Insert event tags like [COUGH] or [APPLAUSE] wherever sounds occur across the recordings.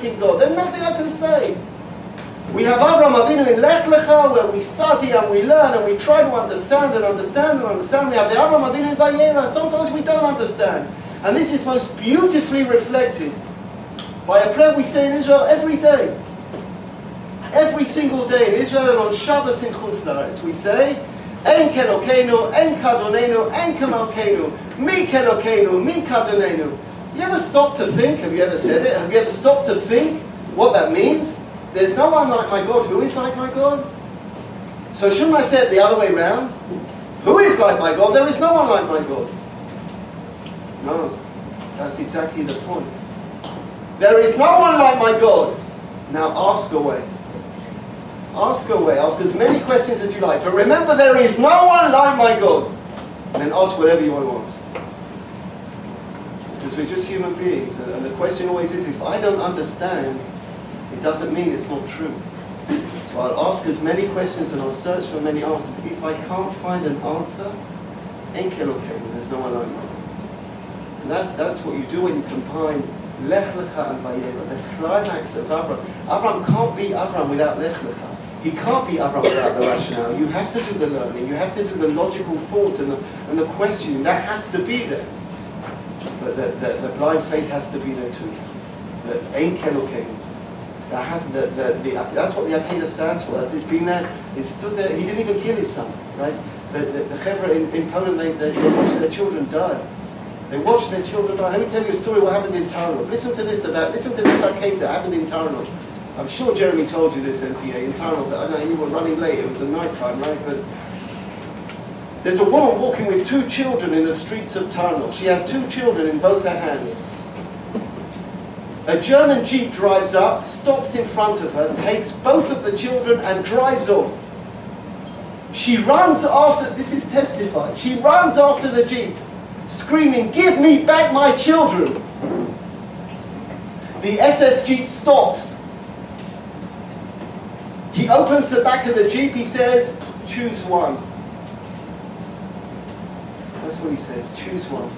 celebrating God. There's nothing I can say. We have Avram Avinu in Lech Lecha, where we study and we learn and we try to understand and understand and understand. We have the Avram Avinu in Vayera. Sometimes we don't understand. And this is most beautifully reflected by a prayer we say in Israel every day. Every single day in Israel and on Shabbos in Chutz we say, En Kelokeinu, En Kadonenu, En Kamalkeinu, Mi Kelokeinu, Mi Kadonenu. Have you ever stopped to think? Have you ever said it? Have you ever stopped to think what that means? There's no one like my God. Who is like my God? So shouldn't I say it the other way round? Who is like my God? There is no one like my God. No, that's exactly the point. There is no one like my God. Now ask away. Ask away. Ask as many questions as you like. But remember, there is no one like my God. And then ask whatever you want to ask. Because we're just human beings. And the question always is if I don't understand, it doesn't mean it's not true. So I'll ask as many questions and I'll search for many answers. If I can't find an answer, enkel okay, there's no one like. And that's, that's what you do when you combine Lech Lecha and Vayera, the climax of Abraham. Abraham can't be Abraham without Lech Lecha. He can't be Abraham without the rationale. You have to do the learning. You have to do the logical thought and the, and the questioning. That has to be there. But the, the, blind faith has to be there too. The Ein Kelokein. That has the, the, the, that's what the Akedah stands for. That's, it's been there, it's stood there. He didn't even kill his son, right? The, the, the Chevra in, in Poland, they, they, they watched their children die. They watched their children die. Let me tell you a story what happened in Taranov. Listen to this about, listen to this Akedah that happened in Taranov. I'm sure Jeremy told you this, MTA, in Taranov. I know you were running late. It was the night time, right? But there's a woman walking with two children in the streets of Taranov. She has two children in both her hands. A German jeep drives up, stops in front of her, takes both of the children and drives off. She runs after, this is testified, she runs after the jeep, screaming, Give me back my children! The SS jeep stops. He opens the back of the jeep, he says, Choose one. That's what he says, choose one.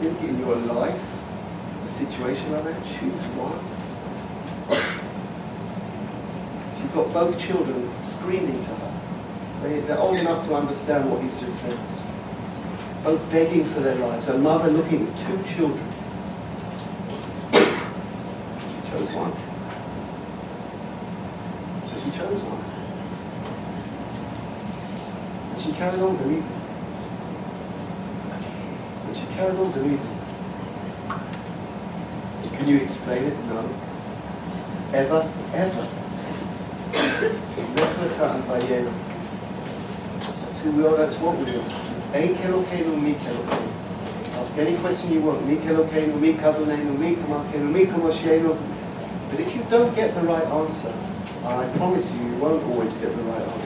think in your life, a situation like that, choose one. She's got both children screaming to her. They, they're old enough to understand what he's just said. Both begging for their lives. A mother looking at two children. She chose one. So she chose one. And she carried on believing And she carried on believing. Can you explain it? No. Ever, ever. That's who we are, that's what we are. It's ein kelokenu, mi kelokenu. Ask any question you want. Mi kelokenu, mi kadonenu, mi kamakenu, mi kamoshenu. But if you don't get the right answer, I promise you, you won't always get the right answer.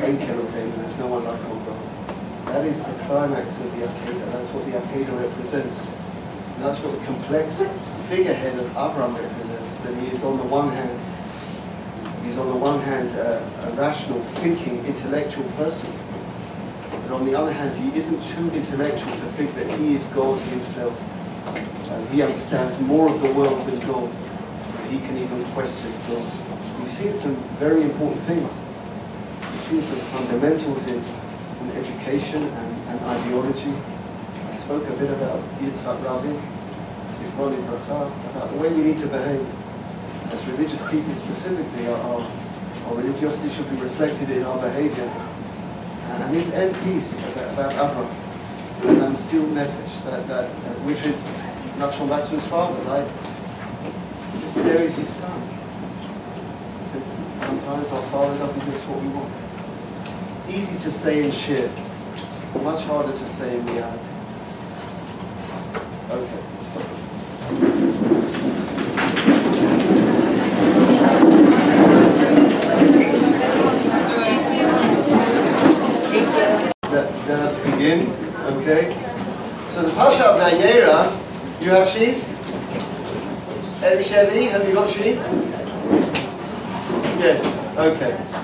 There's no one like God. That is the climax of the Akedah. That's what the Akedah represents. And that's what the complex figurehead of Abraham represents. That he is on the one hand, he's on the one hand a rational, thinking, intellectual person. But on the other hand, he isn't too intellectual to think that he is God himself. And he understands more of the world than God. He can even question God. We've seen some very important things. Some fundamentals in education and, and ideology. I spoke a bit about Yitzhak Rabin, Zichron about the way we need to behave as religious people specifically. Our, our, our religiosity should be reflected in our behavior. And, and this end piece about, about Avram, and Sil Nefesh, that, that, uh, which is Nachshon his father, right? He just buried his son. He said, sometimes our father doesn't give us what we want easy to say in shit, much harder to say in reality. Okay, so. Let, let us begin, okay? So the Parsha of Vayera, you have sheets? Eli Shevi, have you got sheets? Yes, okay.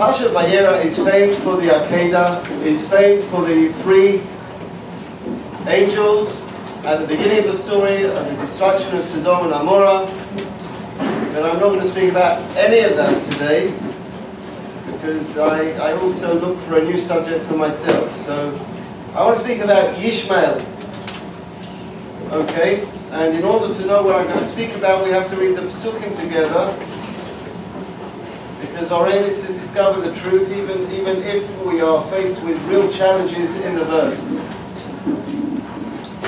Parsha Vayera is famed for the Akedah, is famed for the three angels at the beginning of the story of the destruction of Sodom and Amorah. But I'm not going to speak about any of that today because I, I also look for a new subject for myself. So I want to speak about Ishmael. Okay? And in order to know what I'm going to speak about, we have to read the Psukim together. As our aim is to discover the truth even, even if we are faced with real challenges in the verse.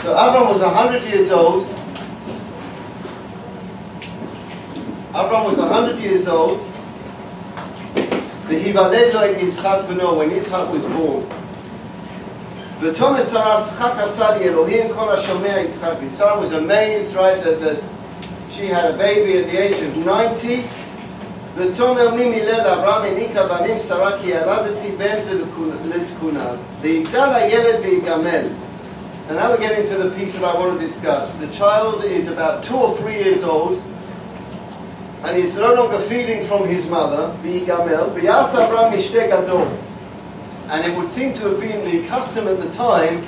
So Avram was 100 years old. Avram was 100 years old. V'hivaled lo Yitzchak b'no, when Yitzchak was born. V'tom esaras chak Elohim kol. Sarah was amazed, right, that, that she had a baby at the age of 90. ותאמר מי מילל אברהם הניקה בנים שרה כי ילדתי בן זה לזקונה. ויגדל הילד ויגמל. And now we're getting to the piece that I want to discuss. The child is about two or three years old, and he's no longer feeding from his mother, Bigamel, and it would seem to have been the custom at the time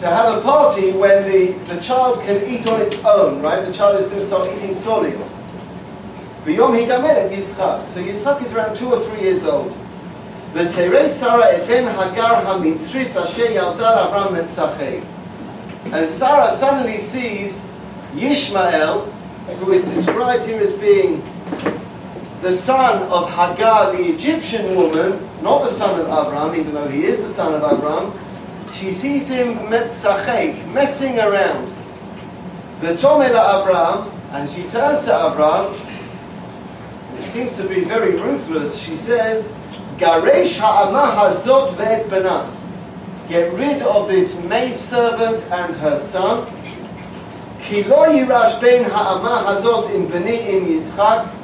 to have a party when the, the child can eat on its own, right? The child is going to start eating solids. So Yitzchak is around two or three years old. V'terei Sarah eben Hagar ha-Mitzrit asher yalta Avram metzachek. And Sarah suddenly sees Yishmael, who is described here as being the son of Hagar, the Egyptian woman, not the son of Abraham, even though he is the son of Abraham. she sees him metzachek, messing around. V'tomela Avram, and she turns to Abraham. it seems to be very ruthless. She says, Garesh ha'ama hazot ve'et bana. Get rid of this maidservant and her son. Ki lo yirash ben ha'ama hazot in bani in Yitzchak.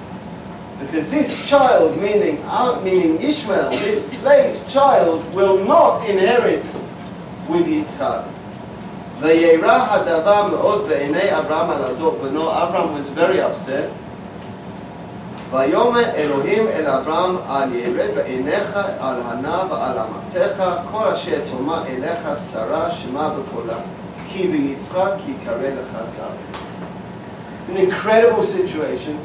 Because this child, meaning, uh, meaning Ishmael, this slave child, will not inherit with Yitzchak. וירא הדבר מאוד בעיני אברהם על הדור בנו. Abraham was very upset. ויאמר אלוהים אל אברהם אל ירד בעיניך על הנה ועל אמתך כל אשר תאמר אליך שרה שמע בקולה כי ביצחק יקרא לך זר. An incredible situation.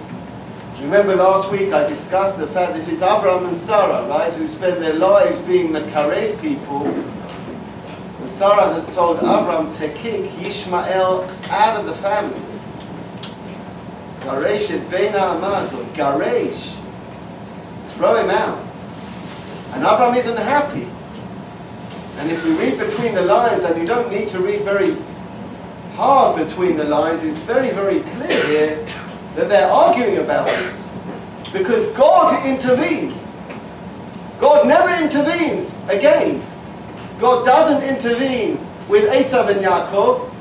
Remember last week I discussed the fact this is Abraham and Sarah, right, who spend their lives being the Karev people. And Sarah has told Abraham to kick Ishmael out of the family. Garesh et or Garesh. Throw him out. And Abraham isn't happy. And if we read between the lines, and you don't need to read very hard between the lines, it's very, very clear here that they're arguing about this. Because God intervenes. God never intervenes again. God doesn't intervene with Esav and Yaakov.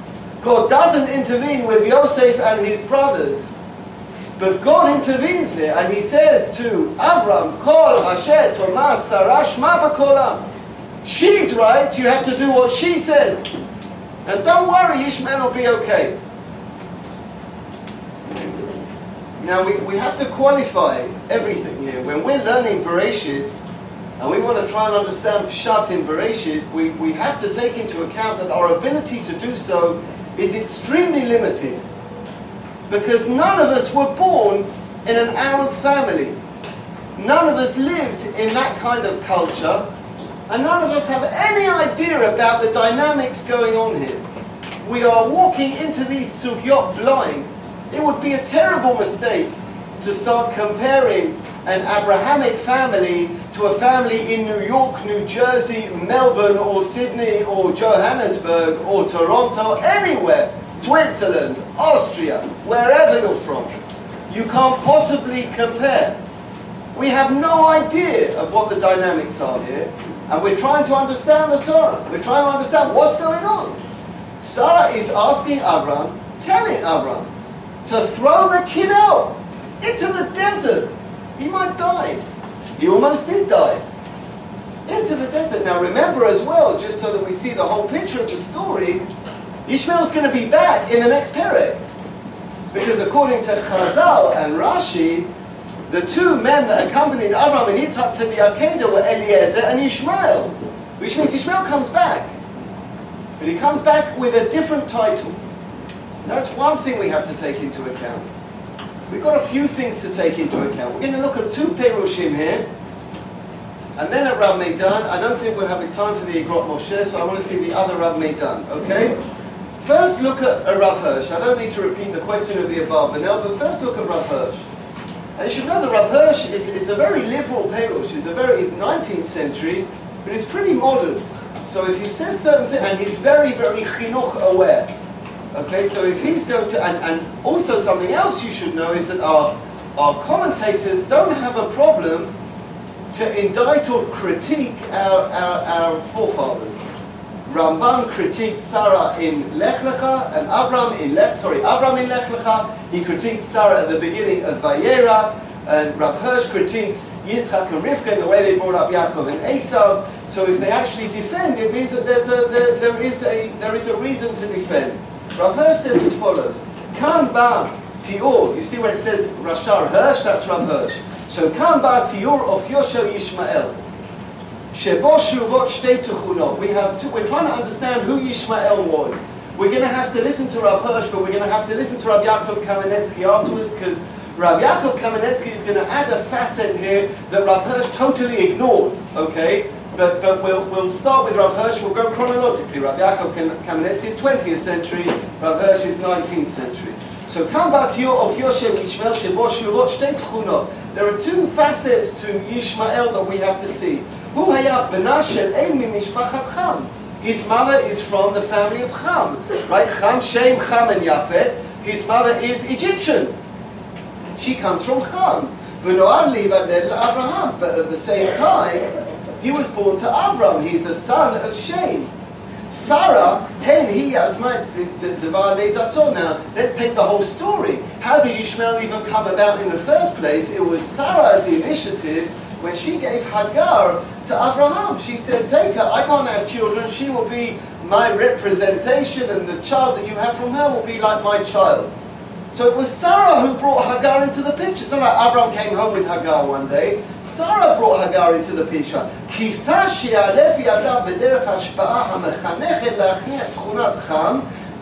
God doesn't intervene with Yosef and his brothers. But God intervenes here and he says to Avram, Kol Asher Tomar Sarash Ma She's right, you have to do what she says. And don't worry, Ishmael will be okay. Now we, we have to qualify everything here. When we're learning Bereshit, and we want to try and understand Pshat in Bereshit, we, we have to take into account that our ability to do so is extremely limited because none of us were born in an Arab family. None of us lived in that kind of culture, and none of us have any idea about the dynamics going on here. We are walking into these sugyot blind. It would be a terrible mistake to start comparing an Abrahamic family to a family in New York, New Jersey, Melbourne, or Sydney, or Johannesburg, or Toronto, anywhere. Switzerland, Austria, wherever you're from. You can't possibly compare. We have no idea of what the dynamics are here, and we're trying to understand the Torah. We're trying to understand what's going on. Sarah is asking Abram, telling Abram, to throw the kid out into the desert. He might die. He almost did die. Into the desert. Now remember as well, just so that we see the whole picture of the story, Ishmael's going to be back in the next period. Because according to Chazal and Rashi, the two men that accompanied Abraham and Yitzhak to the Akedah were Eliezer and Ishmael, which means Ishmael comes back. But he comes back with a different title. That's one thing we have to take into account. We've got a few things to take into account. We're going to look at two Perushim here. And then at Rav Meidan, I don't think we'll have time for the Igrot Moshe, so I want to see the other Rav Meidan, okay? First look at a Rav Hirsch. I don't need to repeat the question of the Abarbanel, but first look at Rav Hirsch. And you should know that Rav Hirsch is, is a very liberal Perush. He's a very 19th century, but he's pretty modern. So if he says certain things, and he's very, very chinuch aware. Okay, so if he's going to, and, and also something else you should know is that our, our commentators don't have a problem to indict or critique our, our, our forefathers. Ramban critiqued Sarah in Lech Lecha and Abram in Lech, sorry, Abram in Lech Lecha. He critiqued Sarah at the beginning of Vayera. And Rav Hirsch critiques Yitzchak and Rivka in the way they brought up Yaakov and Esau. So if they actually defend, it means that there's a, there, there, is a, there is a reason to defend. Rav Hirsch says as follows. Kan ba tior. You see when it says Rashar Hirsch, that's Rav Hirsch. So kan ba tior of Yoshel Yishmael. Shebo shuvot shtei tuchunot. We have two, we're trying to understand who Yishmael was. We're going to have to listen to Rav Hirsch, but we're going to have to listen to Rav Yaakov Kamenetsky afterwards because Rav Yaakov Kamenetsky is going to add a facet here that Rav Hirsch totally ignores. Okay, but, but we'll, we'll start with Rav Hirsch, we'll go chronologically. Rav Yaakov Kamenetsky is 20th century, Rav Hirsch is 19th century. So Kambatio of Yoshem Yishmael Sheboshu Tchunot. There are two facets to Yishmael that we have to see. Who hayat benashel emi mishpachat Cham. His mother is from the family of Cham, right? Cham Shem Cham and Yafet. His mother is Egyptian. She comes from Cham. But at the same time, he was born to Avram. He's a son of Shem. Sarah, hen he my Now, let's take the whole story. How did Ishmael even come about in the first place? It was Sarah's initiative when she gave Hagar to Abraham. She said, Take her, I can't have children, she will be my representation, and the child that you have from her will be like my child. So it was Sarah who brought Hagar into the picture. It's not like Abraham came home with Hagar one day. Sarah brought Hagar into the picture. קיוותה שיעלה בידה בדרך ההשפעה המחנכת להכניע תכונת חם,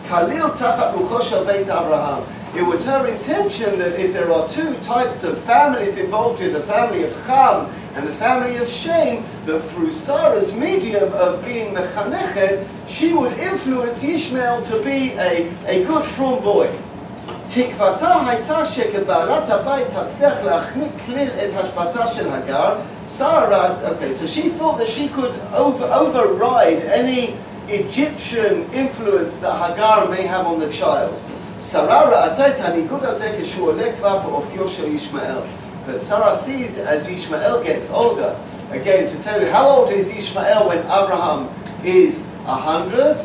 כליל תחת רוחו של בית אברהם. It was her intention that if there are two types of families involved here, the family of Cham and the family of Shem, that through Sarah's medium of being Mechanechet, she would influence Ishmael to be a, a good from boy. תקוותה הייתה שכבעלת הבית תצליח להחניק כליל את השפעתה של הגר. Sarah, okay, so she thought that she could over, override any Egyptian influence that Hagar may have on the child. שרה ראתה את הניגוד הזה כשהוא עולה כבר באופיו של ישמעאל. But Sarah sees as Ishmael gets older. Again, to tell you, how old is Ishmael when Abraham is 100?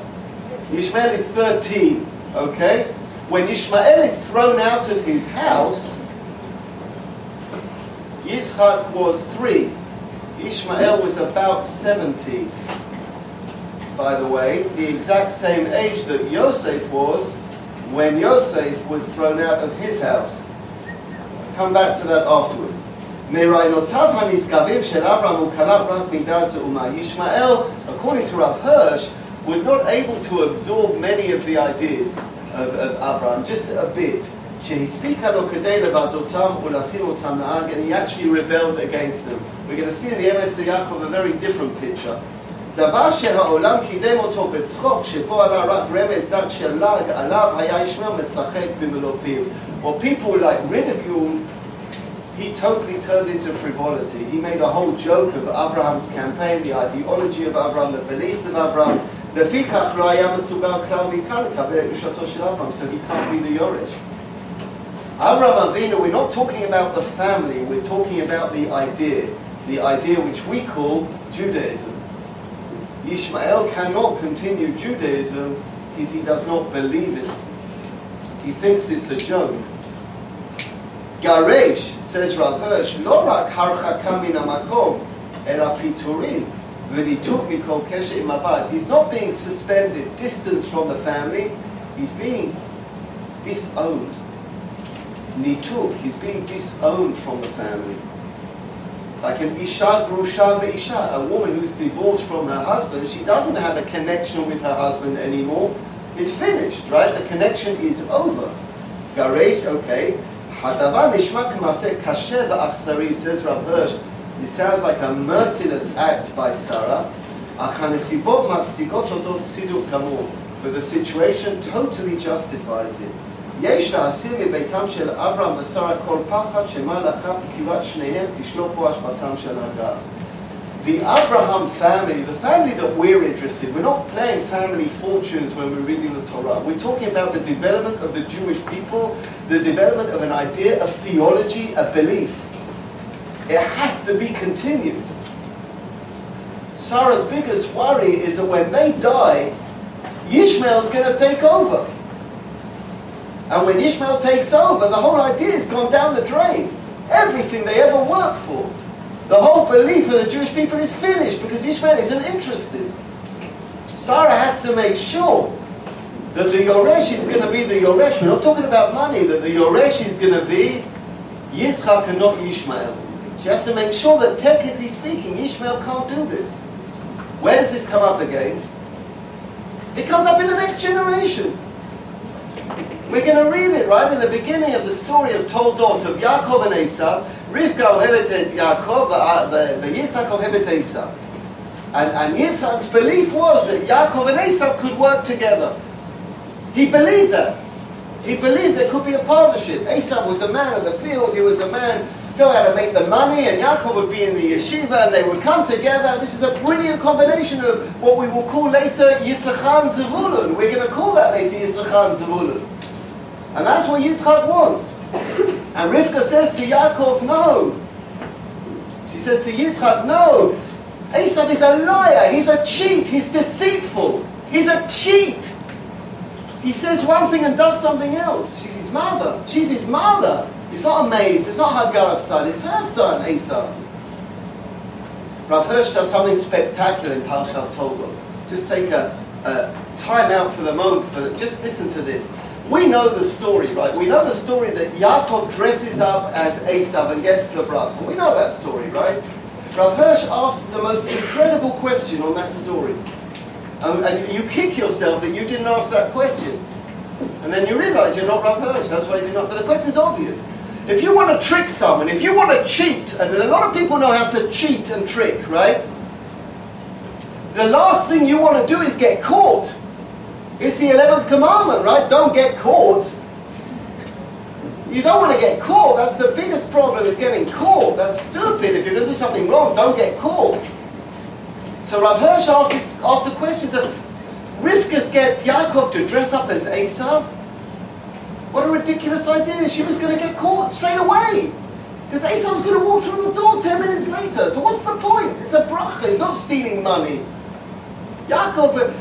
Ishmael is 13, okay? when Ishmael is thrown out of his house, Yitzchak was three. Ishmael was about 70, by the way, the exact same age that Yosef was when Yosef was thrown out of his house. I'll come back to that afterwards. Ishmael, according to Rav Hirsch, was not able to absorb many of the ideas of, of Abraham, just a bit. And he actually rebelled against them. We're going to see in the Emet Yaakov a very different picture. דבר שהעולם קידם אותו בצחוק, שבו עלה רק רמז דת של לעג, עליו היה ישמעאל מצחק במלוא פיו. Or people like ridicule, he totally turned into frivolity. He made a whole joke of Abraham's campaign, the ideology of Abraham, the beliefs of Abraham. לפיכך לא היה מסוגל כלל ועיקר לקבל את יושתו של אברהם, so he can't be the יורש. Abraham Avinu, we're not talking about the family, we're talking about the idea, the idea which we call Judaism. Ishmael cannot continue Judaism because he does not believe it. He thinks it's a joke. Garesh, says Rav Hirsch, לא רק הרחקה מן המקום, אלא פיטורין, when he took Mikol Keshe Imavad, he's not being suspended, distanced from the family, he's being disowned. Nituk, he's being disowned from the family. Like an Isha Grusha Isha, a woman who's divorced from her husband, she doesn't have a connection with her husband anymore. It's finished, right? The connection is over. Garesh, okay. Hadava Nishma Kamaseh Kasher Achsari, says Rav Hirsch, It sounds like a merciless act by Sarah. But the situation totally justifies it. יש להסיר מביתם של אברהם ושרה כל פחד שמא לאחר פטירת שניהם תשלוף בו השפעתם של הגר. The Abraham family, the family that we're interested, we're not playing family fortunes when we're reading the Torah. We're talking about the development of the Jewish people, the development of an idea, a theology, a belief. It has to be continued. Sarah's biggest worry is that when they die, Ishmael's going to take over. And when Ishmael takes over, the whole idea has gone down the drain. Everything they ever worked for. The whole belief of the Jewish people is finished because Ishmael isn't interested. Sarah has to make sure that the Yoresh is going to be the Yoresh. We're not talking about money, that the Yoresh is going to be Yitzchak and not Ishmael. She has to make sure that technically speaking, Ishmael can't do this. Where does this come up again? It comes up in the next generation. We're going to read it right in the beginning of the story of Toldot of Yaakov and Esau. Rivka ohevet et Yaakov, Yitzhak ohevet Esau. And, and belief was that Yaakov and Esau could work together. He believed that. He believed there could be a partnership. Esau was a man of the field. He was a man go out and make the money, and Yaakov would be in the yeshiva, and they would come together. This is a brilliant combination of what we will call later Yisachar Zavulun. We're going to call that later Yisachar Zavulun. And that's what Yitzchak wants. And Rivka says to Yaakov, no. She says to Yitzchak, no. Esav is a liar. He's a cheat. He's deceitful. He's a cheat. He says one thing and does something else. She's his mother. She's his mother. It's not a maid. It's not Hagar's son. It's her son, Esav. Rav Hirsch does something spectacular in Parshat Toldot. Just take a, a time out for the moment. For just listen to this. We know the story, right? We know the story that Yaakov dresses up as Esav and gets the bracha. We know that story, right? Rav Hirsch asked the most incredible question on that story. Um, and you kick yourself that you didn't ask that question. And then you realize you're not Rav Hirsch, that's why you did not. But the question's obvious. If you want to trick someone, if you want to cheat, and a lot of people know how to cheat and trick, right? The last thing you want to do is get caught. It's the 11th commandment, right? Don't get caught. You don't want to get caught. That's the biggest problem is getting caught. That's stupid. If you're going to do something wrong, don't get caught. So Rav Hirsch asks the question, so Rivka gets Yaakov to dress up as Esav. What a ridiculous idea. She was going to get caught straight away. Because Esav's going to walk through the door 10 minutes later. So what's the point? It's a bracha. It's not stealing money. Yaakov,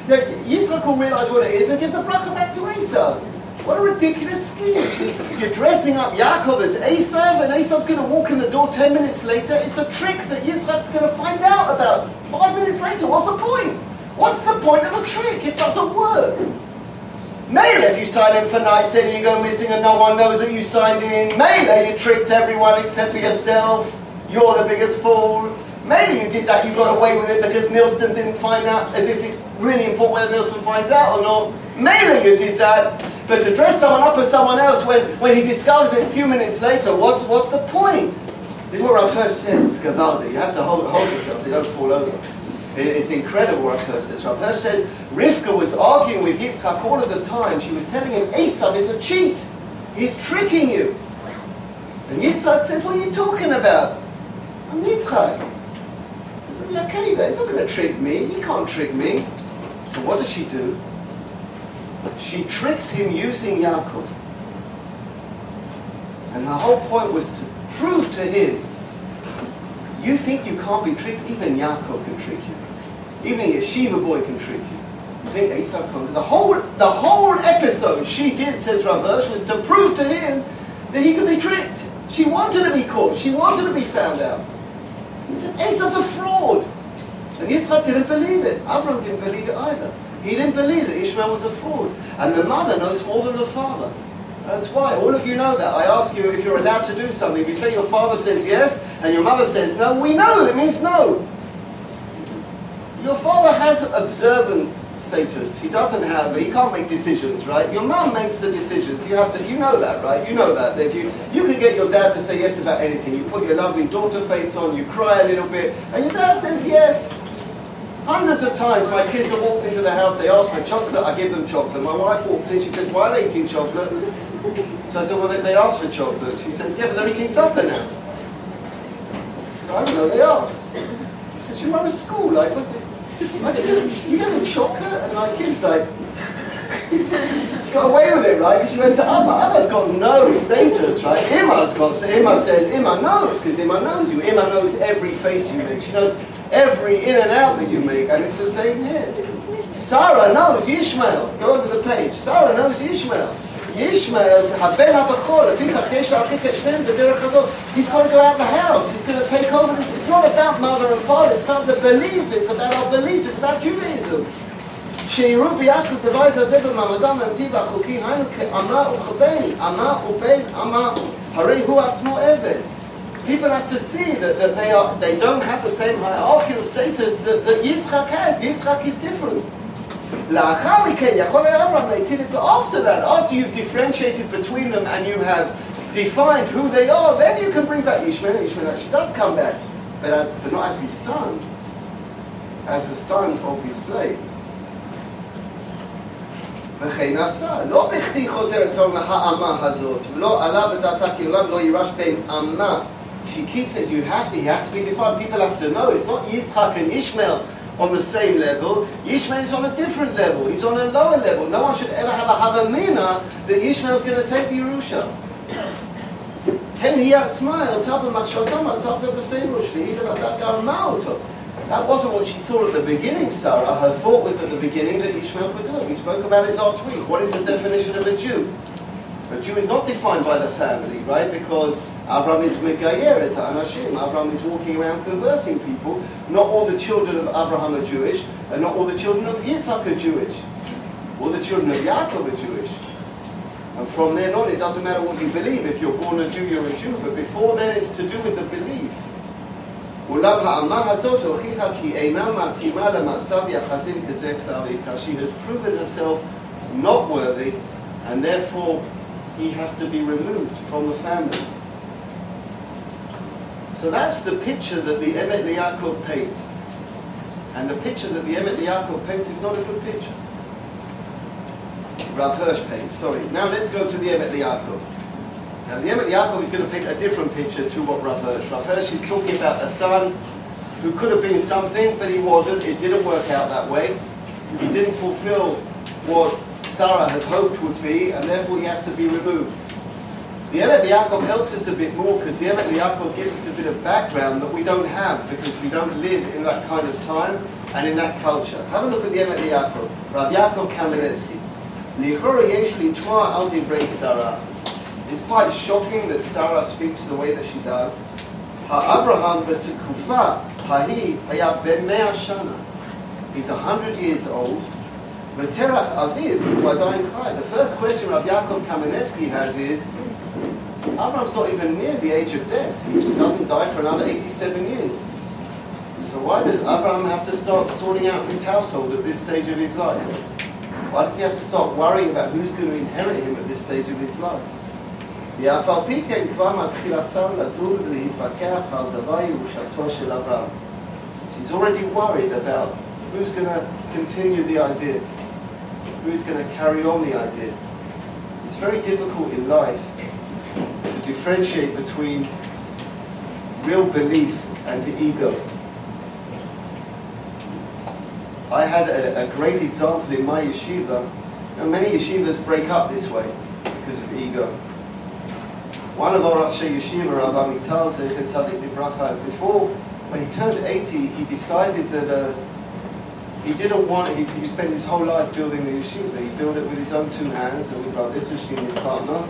Yitzchak will realize what it is and give the bracha back to Esau. What a ridiculous scheme. You're dressing up Yaakov as Esav, and Esav's going to walk in the door 10 minutes later. It's a trick that Yitzchak's going to find out about five minutes later. What's the point? What's the point of the trick? It doesn't work. Mail if you sign in for night and you go missing and no one knows that you signed in. Mail you tricked everyone except for yourself. You're the biggest fool. Maybe you did that, you got away with it because Milston didn't find out, as if it's really important whether Milston finds out or not. Maybe you did that, but to dress someone up as someone else when, when he discovers it a few minutes later, what's, what's the point? This is what Rav says, it's Gavaldi. You have to hold, hold yourself so you don't fall over. It's incredible what says. Rav says, Rivka was arguing with Yitzchak all of the time. She was telling him, Esav is a cheat. He's tricking you. And Yitzchak said, what are you talking about? I'm Yitzchak. Okay, then, not going to trick me. He can't trick me. So what does she do? She tricks him using Yaakov. And her whole point was to prove to him, you think you can't be tricked? Even Yaakov can trick you. Even a yeshiva boy can trick you. You think Esau can? The whole, the whole episode she did, says Rav was to prove to him that he could be tricked. She wanted to be caught. She wanted to be found out. He said, Esau's a fraud. And Yitzchak didn't believe it. Avram didn't believe it either. He didn't believe that Ishmael was a fraud. And the mother knows more than the father. That's why. All of you know that. I ask you if you're allowed to do something. If you say your father says yes, and your mother says no, we know, it means no. Your father has observant status. He doesn't have, he can't make decisions, right? Your mom makes the decisions. You have to, you know that, right? You know that. That you, you can get your dad to say yes about anything. You put your lovely daughter face on, you cry a little bit, and your dad says yes. Hundreds of times my kids have walked into the house, they ask for chocolate, I give them chocolate. My wife walks in, she says, why are they eating chocolate? So I said, well, they, they asked for chocolate. She said, yeah, but they're eating supper now. So I don't know, they asked. She said, you run a school, like, what the, you get them chocolate? And my kid's like, she got away with it, right? Because she went to Amma. Amma's got no status, right? Imma's got, so Imma says, Imma knows, because Imma knows you. Imma knows every face you make. She knows every in and out that you make, and it's the same here. Sarah knows Ishmael. Go over the page. Sarah knows Ishmael. Ishmael, הבן הבכור, לפיכך יש להרחיק את שניהם בדרך הזאת. He's got to go out the house. He's going to take over this. It's not about mother and father. It's about the belief. It's about our belief. It's about Judaism. שיראו ביחס לבית הזה במעמדם האמיתי והחוקי, היינו כאמה וכבן, אמה ובן אמה, הרי הוא עצמו עבד. People have to see that, that they, are, they don't have the same hierarchical status that, that Yitzchak has. Yitzchak is different. לאחר מכן יכול היה אברהם להיטיב את after that, after you've differentiated between them and you have defined who they are, then you can bring back Ishmael, and Ishmael actually does come back, but, as, but not as his son, as the son of his slave. וכן עשה, לא בכדי חוזר אצלנו האמה הזאת, ולא עלה בדעתה כי עולם לא יירש בין אמה. She keeps it, you have to, he has to be defined, people have to know, it's not Yitzhak and Ishmael on the same level. Yishmael is on a different level. He's on a lower level. No one should ever have a havamina that Yishmael is going to take the Yerusha. That wasn't what she thought at the beginning, Sarah. Her thought was at the beginning that Ishmael could do it. We spoke about it last week. What is the definition of a Jew? A Jew is not defined by the family, right? Because Avram is Megayer to Anashim. Avram is walking around converting people. Not all the children of Abraham are Jewish, and not all the children of Yitzhak are Jewish. All the children of Yaakov are Jewish. And from then on, it doesn't matter what you believe. If you're born a Jew, you're a Jew. But before then, it's to do with the belief. She has proven herself not worthy, and therefore he has to be removed from the family. So that's the picture that the Emet Yaakov paints. And the picture that the Emet Yaakov paints is not a good picture. Rav Hirsch paints, sorry. Now let's go to the Emet Yaakov. Now the Emet Yaakov is going to paint a different picture to what Rav Hirsch. Rav Hirsch is talking about a son who could have been something, but he wasn't. It didn't work out that way. He didn't fulfill what Sarah had hoped would be, and therefore he has to be removed. The Emet Yaakov helps us a bit more because the Emet Yaakov gives us a bit of background that we don't have because we don't live in that kind of time and in that culture. Have a look at the Emet Yaakov, Rav Yaakov Kamenetsky. It's quite shocking that Sarah speaks the way that she does. Abraham betekufa hahi haya shana. He's a hundred years old. V'terach aviv wadayin chai. The first question Rav Yaakov Kamenetsky has is, Abraham's not even near the age of death. He doesn't die for another 87 years. So why does Abraham have to start sorting out his household at this stage of his life? Why does he have to start worrying about who's going to inherit him at this stage of his life? ואף על פי כן כבר מתחיל השר לדון ולהתווכח על דבר ירושתו של אברהם. She's already worried about who's going to continue the idea, who's going to carry on the idea. It's very difficult in life to differentiate between real belief and the ego. I had a, a great example in my yeshiva. and many yeshivas break up this way because of ego. One of our Rashi Yeshiva, Rav Amital Zeichet Libracha, before, when he turned 80, he decided that uh, he didn't want, he, he spent his whole life building the yeshiva. He built it with his own two hands and with Rav Yitzchak, his partner.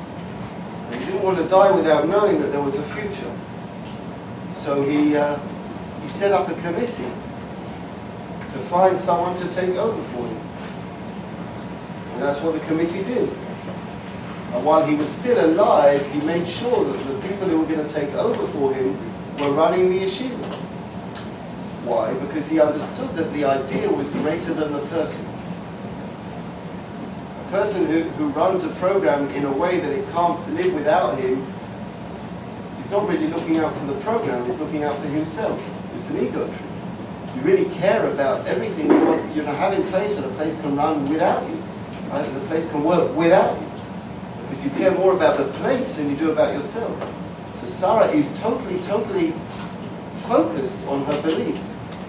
Didn't want to die without knowing that there was a future. So he, uh, he set up a committee to find someone to take over for him. And that's what the committee did. And while he was still alive, he made sure that the people who were going to take over for him were running the yeshiva. Why? Because he understood that the idea was greater than the person. Person who, who runs a program in a way that it can't live without him is not really looking out for the program, he's looking out for himself. It's an ego trip. You really care about everything you want you have in place so the place can run without you. Right? The place can work without you. Because you care more about the place than you do about yourself. So Sarah is totally, totally focused on her belief.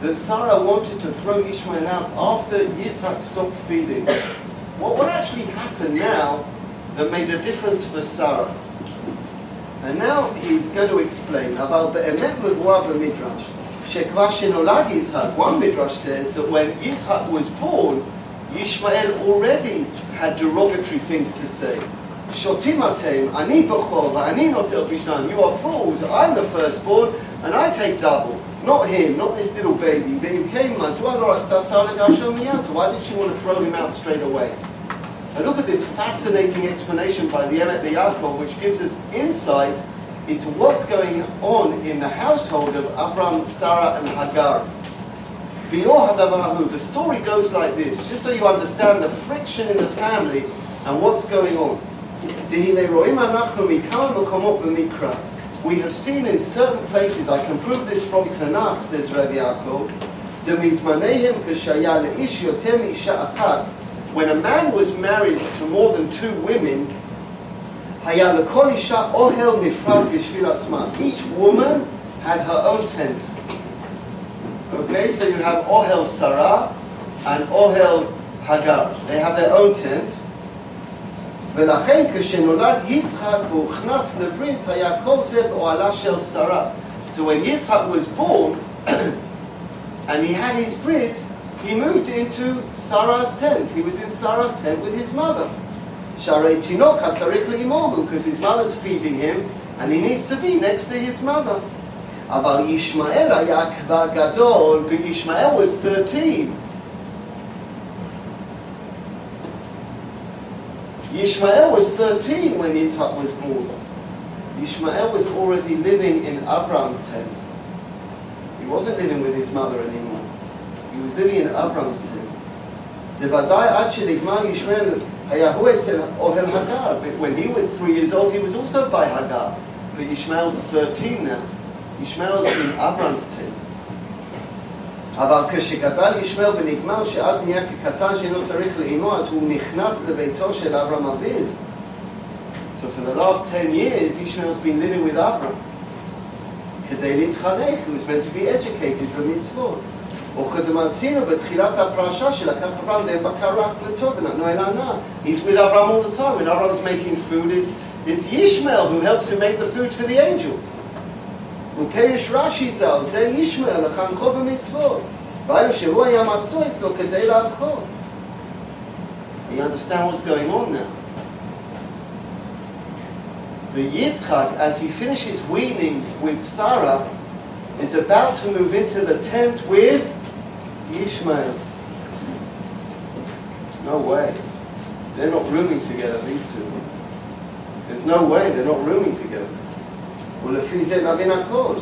that Sarah wanted to throw Ishmael out after Yitzhak stopped feeding. What, what actually happened now that made a difference for Sarah? And now he's going to explain about the Emet Mavua Midrash. Shekva shenoladi Yitzhak. One Midrash says that when Yitzhak was born, Yishmael already had derogatory things to say. Shotim atem, ani bechor, ani notel bishnan. You are fools, I'm the firstborn, and I take double. Not him, not this little baby, but you came like, so why did she want to throw him out straight away? And look at this fascinating explanation by the Emet Yaakov, which gives us insight into what's going on in the household of Abram, Sarah, and Hagar. The story goes like this, just so you understand the friction in the family and what's going on. We have seen in certain places, I can prove this from Tanakh, says Rabbi Yaakov, when a man was married to more than two women, each woman had her own tent. Okay, so you have Ohel Sarah and Ohel Hagar. They have their own tent. ולכן כשנולד יצחק והוכנס לברית היה כל זה באוהלה של שרה. So when Yitzhak was born [COUGHS] and he had his brit, he moved into Sarah's tent. He was in Sarah's tent with his mother. Sharei Tinok Hatzarich Imogu, because his mother's feeding him, and he needs to be next to his mother. אבל ישמעאל היה כבר גדול, וישמעאל was 13. Ishmael was 13 when Yitzhak was born. Ishmael was already living in Avram's tent. He wasn't living with his mother anymore. He was living in Avram's tent. Oh, but when he was three years old, he was also by Hagar. But Ishmael's 13 now. Ishmael's in Avram's tent. אבל כשגדל ישמעאל ונגמר שאז נהיה כקטן שאינו צריך לאימו, אז הוא נכנס לביתו של אברהם אביו. So for the last 10 years, Ishmael's been living with Avram. כדי להתחנך, he was meant to be educated במצוות. וכדמנסינו בתחילת הפרשה שלקח אברהם והם בקרח וטוב ונתנו אל ענה. He's with Abraham all the time. When Abraham's making food, it's, it's Yishmael who helps him make the food for the angels. ופרש רש"י ז"ל, זה ישמעאל לחנכו במצוות. ראינו שהוא היה מצוי אצלו כדי להנחו. You understand what's going on now? The Yitzchak, as he finishes weaning with Sarah, is about to move into the tent with Ishmael. No way. They're not rooming together, these two. There's no way they're not rooming together. ולפי זה נבין הכל.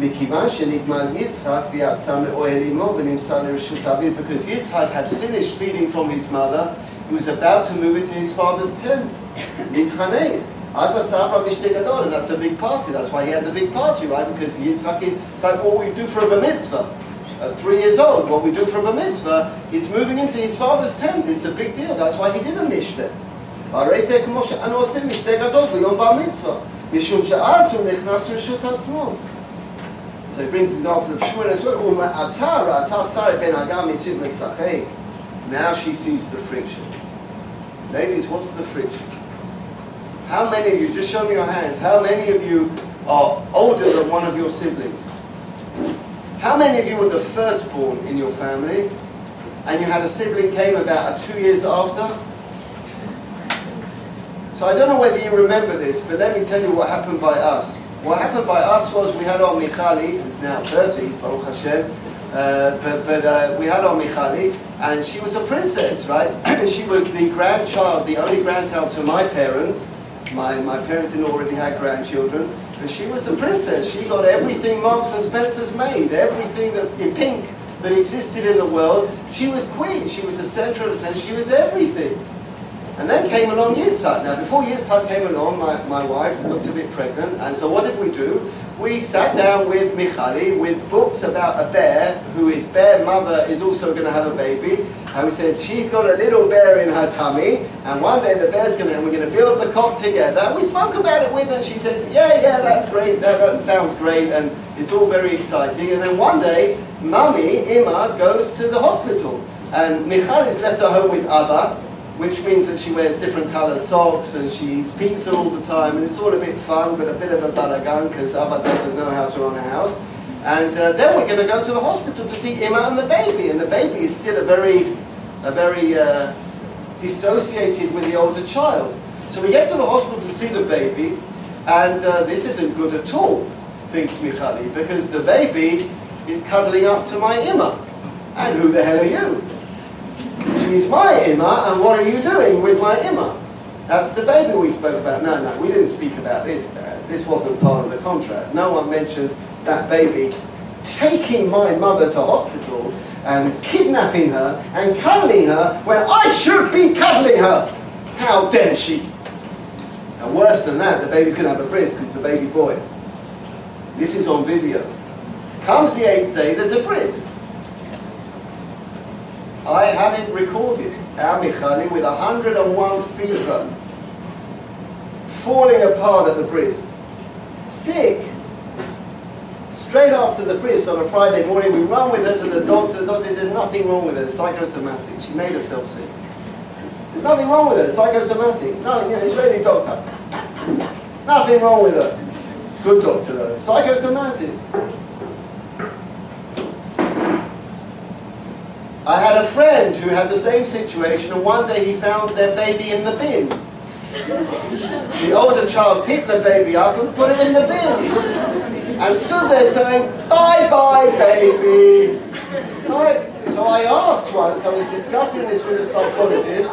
מכיוון שנגמל יצחק ויצא מאוהל אמו ונמסר לרשות אביו, because Yitzhak had finished feeding from his mother, he was about to move into his father's tent, להתחנך. אז עשה אברהם משתה גדול, and that's a big party, that's why he had the big party, right? Because Yitzhak, it's like what we do for a mitzvah. At three years old, what we do for a mitzvah, he's moving into his father's tent, it's a big deal, that's why he did a mishte. הרי זה כמו שאנו עושים משתה גדול ביום בר מצווה. משום שאז הוא נכנס לרשות עצמו. So he brings the example of Shmuel as well. ומעתה ראתה שרה בן הגר מצ'יב לשחק. Now she sees the friction. Ladies, what's the friction? How many of you, just show me your hands, how many of you are older than one of your siblings? How many of you were the firstborn in your family and you had a sibling came about two years after? So I don't know whether you remember this, but let me tell you what happened by us. What happened by us was we had our Michali, who's now 30, Baruch Hashem, uh, but, but uh, we had our Michali, and she was a princess, right? [CLEARS THROAT] she was the grandchild, the only grandchild to my parents. My, my parents had already had grandchildren. But she was a princess. She got everything Marks and Spencer's made, everything that, in pink that existed in the world. She was queen. She was the center of attention. She was everything. And then came along Yitzhak. Now, before Yitzhak came along, my, my wife looked a bit pregnant. And so what did we do? We sat down with Michali with books about a bear, who is bear mother is also going to have a baby. And we said, she's got a little bear in her tummy. And one day the bear's going to, and we're going to build the cot together. We spoke about it with her. And she said, yeah, yeah, that's great. That, that sounds great. And it's all very exciting. And then one day, mummy, Ima, goes to the hospital. And Michal is left at home with Abba which means that she wears different colour socks and she eats pizza all the time, and it's all a bit fun, but a bit of a balagan because Abba doesn't know how to run a house. And uh, then we're going to go to the hospital to see Ima and the baby, and the baby is still a very, a very uh, dissociated with the older child. So we get to the hospital to see the baby, and uh, this isn't good at all, thinks Michali, because the baby is cuddling up to my Ima. And who the hell are you? She's my Imma, and what are you doing with my Imma? That's the baby we spoke about. No, no, we didn't speak about this, Dad. This wasn't part of the contract. No one mentioned that baby taking my mother to hospital and kidnapping her and cuddling her when I should be cuddling her. How dare she? And worse than that, the baby's going to have a bris because it's a baby boy. This is on video. Comes the eighth day, there's a bris. I have it recorded, Amichani, with 101 fever, falling apart at the bris, sick. Straight after the bris on a Friday morning, we run with her to the doctor. The doctor said nothing wrong with her, psychosomatic. She made herself sick. There's nothing wrong with her, psychosomatic. Nothing, you know, Israeli doctor. Nothing wrong with her. Good doctor though, psychosomatic. I had a friend who had the same situation, and one day he found their baby in the bin. The older child picked the baby up and put it in the bin, and stood there saying, "Bye, bye, baby." So I asked once. I was discussing this with a psychologist,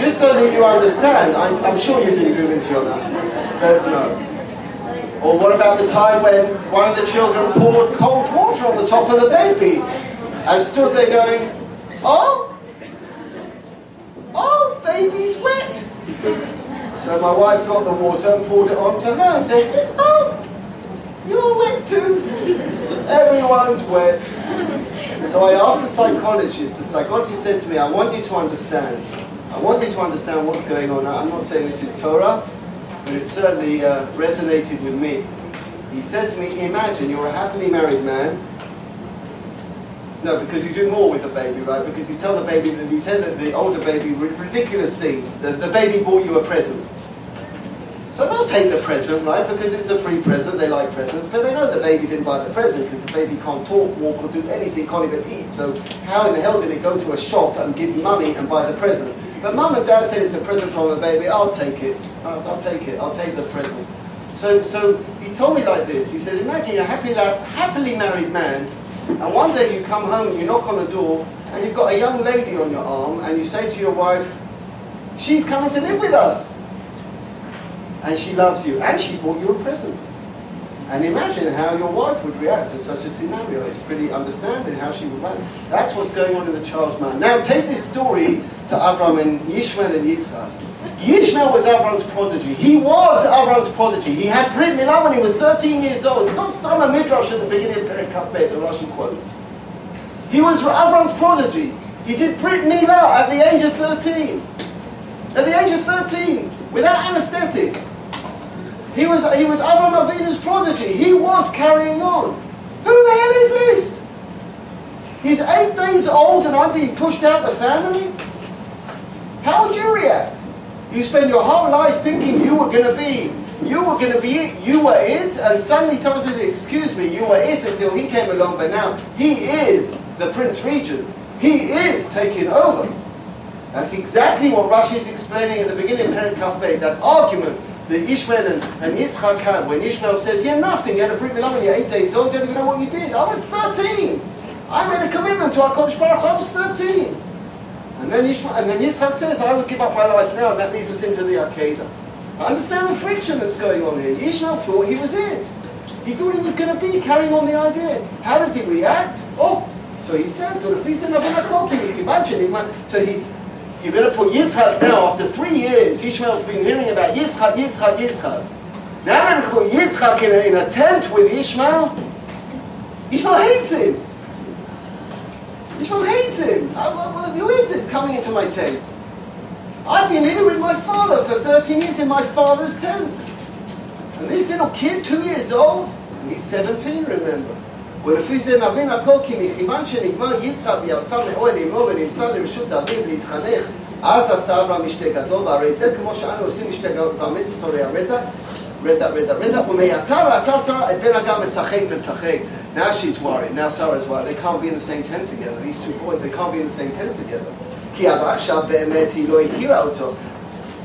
just so that you understand. I'm, I'm sure you didn't do this, Yona. But no. Or what about the time when one of the children poured cold water on the top of the baby? And stood there going, Oh, oh, baby's wet. So my wife got the water and poured it onto her and said, Oh, you're wet too. Everyone's wet. So I asked the psychologist, the psychologist said to me, I want you to understand. I want you to understand what's going on. I'm not saying this is Torah, but it certainly uh, resonated with me. He said to me, imagine you're a happily married man, no, because you do more with the baby, right? Because you tell the baby, that you tell the, older baby ridiculous things. The, the baby bought you a present. So they'll take the present, right? Because it's a free present, they like presents, but they know the baby didn't buy the present because the baby can't talk, walk, or do anything, can't even eat. So how in the hell did it go to a shop and give money and buy the present? But mum and dad said it's a present from the baby, I'll take it. I'll, I'll take it, I'll take the present. So, so he told me like this. He said, imagine you're a happily, happily married man and one day you come home and you knock on the door and you've got a young lady on your arm and you say to your wife, she's coming to live with us. And she loves you and she bought you a present. And imagine how your wife would react in such a scenario. It's pretty understanding how she would react. That's what's going on in the child's mind. Now take this story to Avram and Yishmael and Yitzhak. Yishmael was Avram's prodigy. He was Avram's prodigy. He had Brit Milah when he was 13 years old. It's not Stama Midrash at the beginning of Perikap the Rashi quotes. He was Avram's prodigy. He did Brit Milah at the age of 13. At the age of 13, without anesthetic. He was, he was Avram Avinu's prodigy. He was carrying on. Who the hell is this? He's eight days old and I'm being pushed out the family? How would you react? You spend your whole life thinking you were going to be You were going to be it, you were it, and suddenly someone says, excuse me, you were it until he came along, but now he is the Prince Regent. He is taking over. That's exactly what Rashi is explaining at the beginning of Perik Kaf that argument that Ishmael and, and Yitzchak had when Ishmael says, you're nothing, you had a Brit Milah when you're eight days old, you don't even know what you did. I was 13. I made a commitment to HaKadosh Baruch I was 13. And then, Ishmael, and then Yitzchak says, I would give up my life now, and that leads us into the Akedah. I understand the friction that's going on here. Ishmael thought he was it. He thought he was going to be carrying on the idea. How does he react? Oh, so he says, imagine. so he you're going to put Yitzchak now, after three years, Ishmael's been hearing about Yitzchak, Yitzchak, Yitzchak. Now I'm going to put Yitzchak in a, in a tent with Ishmael. Ishmael hates him. Ishmael hates him. Uh, who is this coming into my tent? I've been living with my father for 13 years in my father's tent. And this little kid, two years old, he's 17, remember. ולפי זה נבין הכל כי מכיוון שנגמר יצחק ויצא מאוהל עמו ונמסר לרשות אביו להתחנך אז עשה אברהם משתה גדול והרי זה כמו שאנו עושים משתה גדול באמץ סורי הרדע רדע רדע רדע ומעתה ראתה שרה את בן אגם משחק משחק Now she's worried. Now Sarah's worried. They can't be in the same tent together. These two boys, they can't be in the same tent together.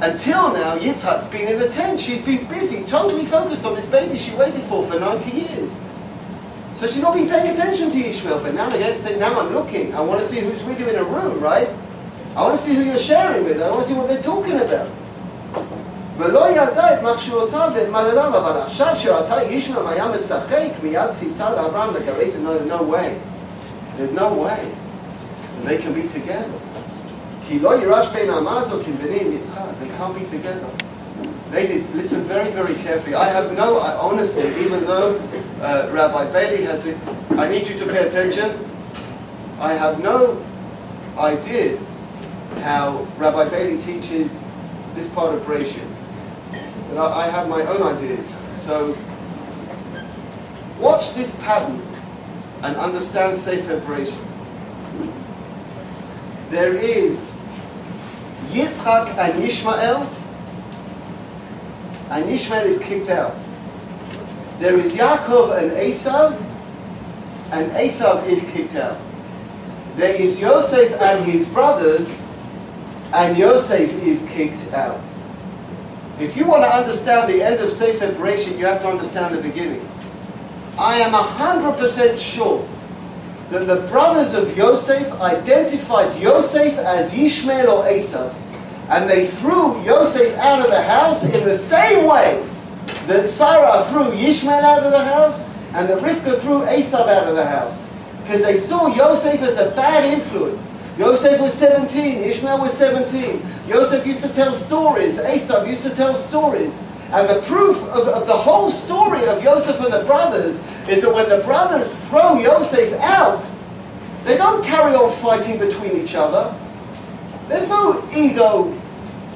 Until now, Yitzhak's been in the tent. She's been busy, totally focused on this baby she waited for for 90 years. So she's not been paying attention to Ishmael. But now they're to say, now I'm looking. I want to see who's with you in a room, right? I want to see who you're sharing with. I want to see what they're talking about. ולא ידע את מחשבותיו ואת מעלליו, אבל עכשיו שראתה ישמעם היה משחק, מיד ציוותה לאברהם לגרית, no, no way. There's no way. They can be together. כי לא יירש בין האמה הזאת עם בני עם יצחק, they can't be together. Ladies, listen very, very carefully. I have no, I honestly, even though uh, Rabbi Bailey has, it, I need you to pay attention. I have no idea how Rabbi Bailey teaches this part of Bereshit. I, I have my own ideas. So watch this pattern and understand Sefer Bereshit. There is Yitzchak and Ishmael and Ishmael is kicked out. There is Yaakov and Esav, and Esav is kicked out. There is Yosef and his brothers, and Yosef is kicked out. If you want to understand the end of Sefer Bereshit, you have to understand the beginning. I am 100% sure that the brothers of Yosef identified Yosef as Ishmael or Esav and they threw Yosef out of the house in the same way that Sarah threw Yishmael out of the house and that Rivka threw Esav out of the house. Because they saw Yosef as a bad influence. Yosef was 17, Ishmael was 17. Yosef used to tell stories, Esav used to tell stories. And the proof of, of the whole story of Yosef and the brothers is that when the brothers throw Yosef out, they don't carry on fighting between each other. There's no ego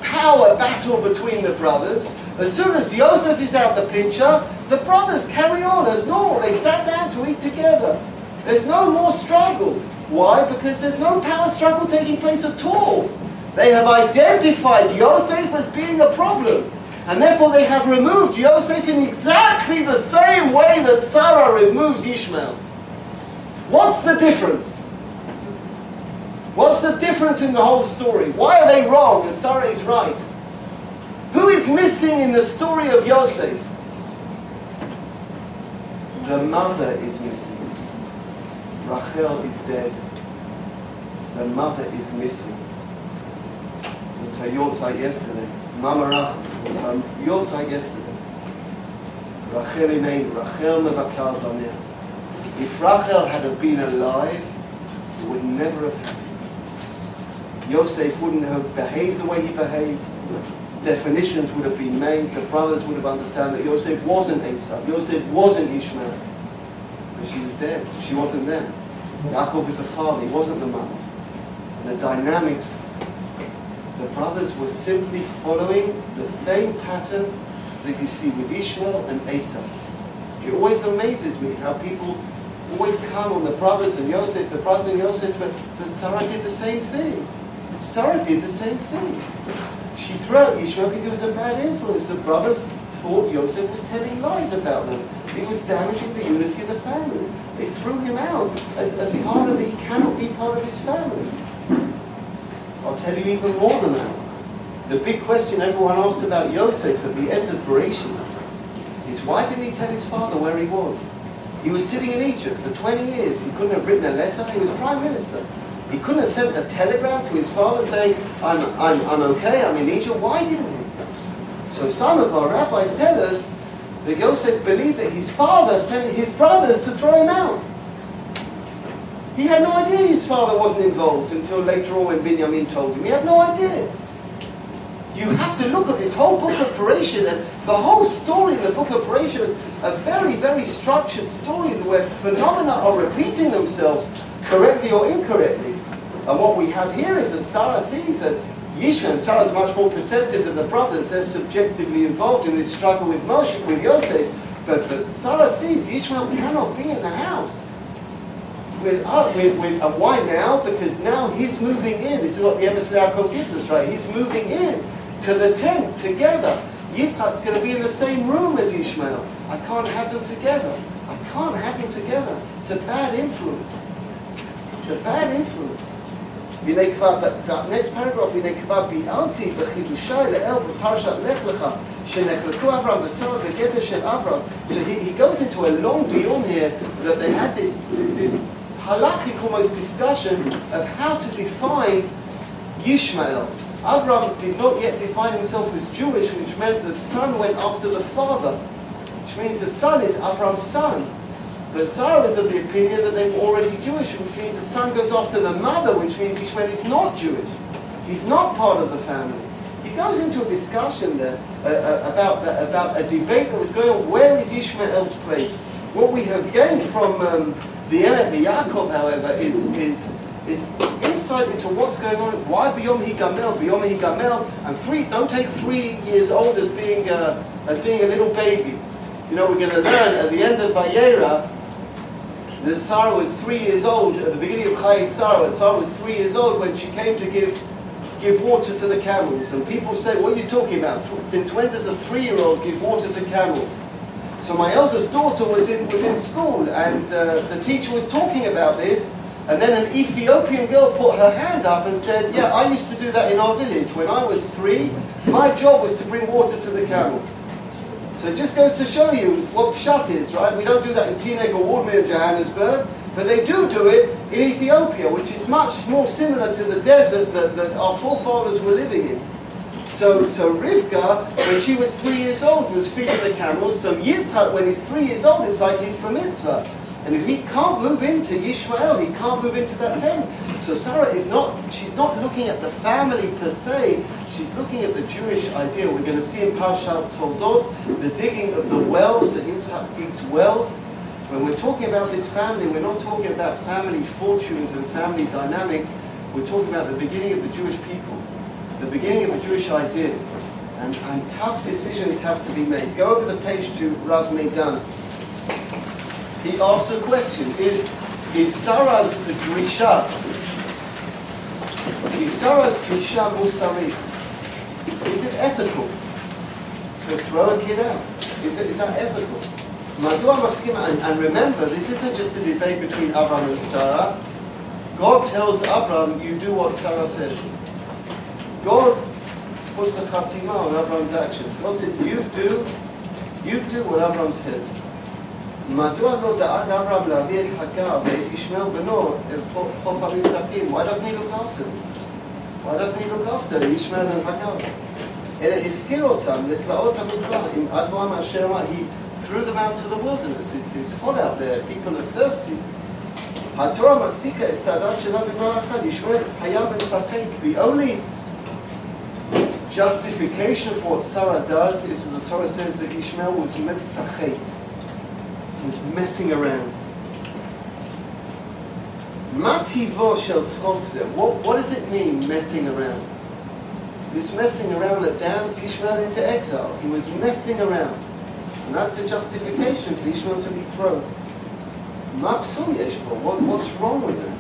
power battle between the brothers. As soon as Joseph is out the picture, the brothers carry on as normal. They sat down to eat together. There's no more struggle. Why? Because there's no power struggle taking place at all. They have identified Yosef as being a problem. And therefore they have removed Yosef in exactly the same way that Sarah removes Ishmael. What's the difference? What's the difference in the whole story? Why are they wrong and Sarah is right? Who is missing in the story of Yosef? The mother is missing. Rachel is dead. Her mother is missing. It was her yesterday. Mama Rachel. It was her yesterday. Rachel in Rachel mevakal baneh. If Rachel had been alive, it would never have happened. Yosef wouldn't have behaved the way he behaved. Definitions would have been made. The brothers would have understood that Yosef wasn't Esau. Yosef wasn't Ishmael. But she was dead. She wasn't there. Yaakov was the father. He wasn't the mother. The dynamics. The brothers were simply following the same pattern that you see with Ishmael and Esau. It always amazes me how people always come on the brothers and Yosef, the brothers and Yosef, but, but Sarah did the same thing. Sarah did the same thing. She threw out Ishmael because he was a bad influence. The brothers thought Yosef was telling lies about them. He was damaging the unity of the family. They threw him out as, as part of it. He cannot be part of his family. I'll tell you even more than that. The big question everyone asks about Yosef at the end of Bereshit is why didn't he tell his father where he was? He was sitting in Egypt for 20 years. He couldn't have written a letter. He was prime minister. He couldn't have sent a telegram to his father saying, I'm, I'm, I'm okay, I'm in Egypt. Why didn't he? So some of our rabbis tell us that Yosef believed that his father sent his brothers to throw him out. He had no idea his father wasn't involved until later on when Binyamin told him. He had no idea. You have to look at this whole book of Bereshit, and the whole story in the book of Bereshit is a very, very structured story where phenomena are repeating themselves correctly or incorrectly. And what we have here is that Sarah sees that Yishmael, and Sarah's much more perceptive than the brothers, they're subjectively involved in this struggle with Moshe, with Yosef, but, but Sarah sees Yishmael cannot be in the house. With, uh, with, with, and why now? Because now he's moving in. This is what the Emet Yaakov gives us, right? He's moving in to the tent together. Yitzhak's going to be in the same room as Ishmael. I can't have them together. I can't have them together. It's a bad influence. It's a bad influence. והנה כבר, next paragraph, הנה כבר ביארתי בחידושי לאל בפרשת לך לך, שנחלקו אברהם ושרה בגדר של אברהם. So he, he goes into a long deal here that they had this, this halachic almost discussion of how to define Yishmael. Abraham did not yet define himself as Jewish, which meant the son went after the father, which means the son is Abraham's son. But Sarah is of the opinion that they were already Jewish, which means the son goes after the mother, which means Ishmael is not Jewish. He's not part of the family. He goes into a discussion there uh, uh, about, the, about a debate that was going on. Where is Ishmael's place? What we have gained from um, the Emet, the Yaakov, however, is, is, is insight into what's going on. Why Biyom Higamel? Biyom Higamel, and three. Don't take three years old as being uh, as being a little baby. You know, we're going to learn at the end of Vayera that Sarah was three years old at the beginning of Chayei Sarah. Sarah was three years old when she came to give give water to the camels. And people say, "What are you talking about? Since when does a three-year-old give water to camels?" So my eldest daughter was in was in school, and uh, the teacher was talking about this. And then an Ethiopian girl put her hand up and said, "Yeah, I used to do that in our village when I was three. My job was to bring water to the camels." So it just goes to show you what pshat is, right? We don't do that in Teaneck or Woodmere in Johannesburg, but they do do it in Ethiopia, which is much more similar to the desert that, that our forefathers were living in. So, so Rivka, when she was three years old, was feeding the camels. So Yitzhak, when he's three years old, it's like his bar mitzvah. And if he can't move into Yishmael, he can't move into that tent. So Sarah is not, she's not looking at the family per se, she's looking at the Jewish idea. We're going to see in Parshat Toldot the digging of the wells, that Yitzhak digs wells. When we're talking about this family, we're not talking about family fortunes and family dynamics. We're talking about the beginning of the Jewish people, the beginning of a Jewish idea. And, and tough decisions have to be made. Go over the page to Rav Meidan he asks a question. Is, is Sarah's drisha, is Sarah's drisha musarit? Is it ethical to throw a kid out? Is, it, is that ethical? And, and remember, this isn't just a debate between Abraham and Sarah. God tells Abraham, you do what Sarah says. God puts a khatima on Abraham's actions. God says, you do, you do what Abraham says. מדוע לא דאג אברהם להביא את ואת ישמעאל בנו אל חוף המבטחים? Why doesn't he look after them? Why doesn't he look after ישמעאל וחגה? אלא הפקיר אותם לתלאות המדבר עם עד מועם אשר אמר, he threw them out to the wilderness, it's, it's hot out there, people are thirsty. התורה את סעדה שלה אחד, היה the only justification for what Sarah does is the Torah says that Ishmael was metzachek was messing around. Mativo shel what, what does it mean, messing around? This messing around that damns Ishmael into exile. He was messing around. And that's a justification for Ishmael to be thrown. Mapsul yeshbo, what, what's wrong with it?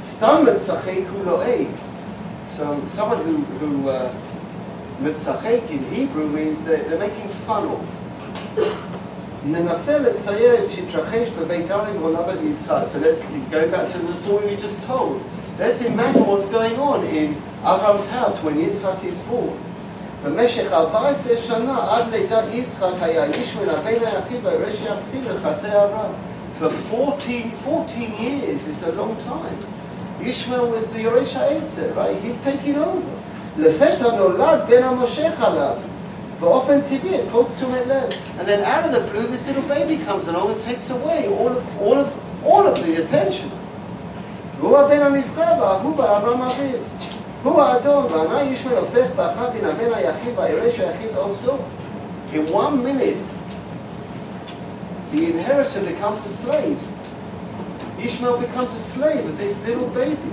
Stamet sachei So someone who, who uh, in Hebrew means they're, they're making fun of. ננסה לצייר שהתרחש בבית הרים הולדת יצחק. So let's go back to the story we just told. Let's imagine what's going on in Avram's house when Yitzchak is born. במשך 14 שנה עד לידת יצחק היה ישמעאל הבן היחיד וירש יחסים לכסי אברהם. For 14, 14 years is a long time. Ishmael was the Yoresh HaEtzer, right? He's taking over. לפתע נולד בן המושך עליו. באופן טבעי, הכל תשומת לב. And then out of the blue, this little baby comes along and takes away all of, all of, all of the attention. והוא הבן הנבחר והאהוב על אברהם אביו. הוא האדון, וענה ישמעאל הופך באחד מן הבן היחיד והיורש היחיד לעובדו. In one minute, the inheritor becomes a slave. Ishmael becomes a slave of this little baby.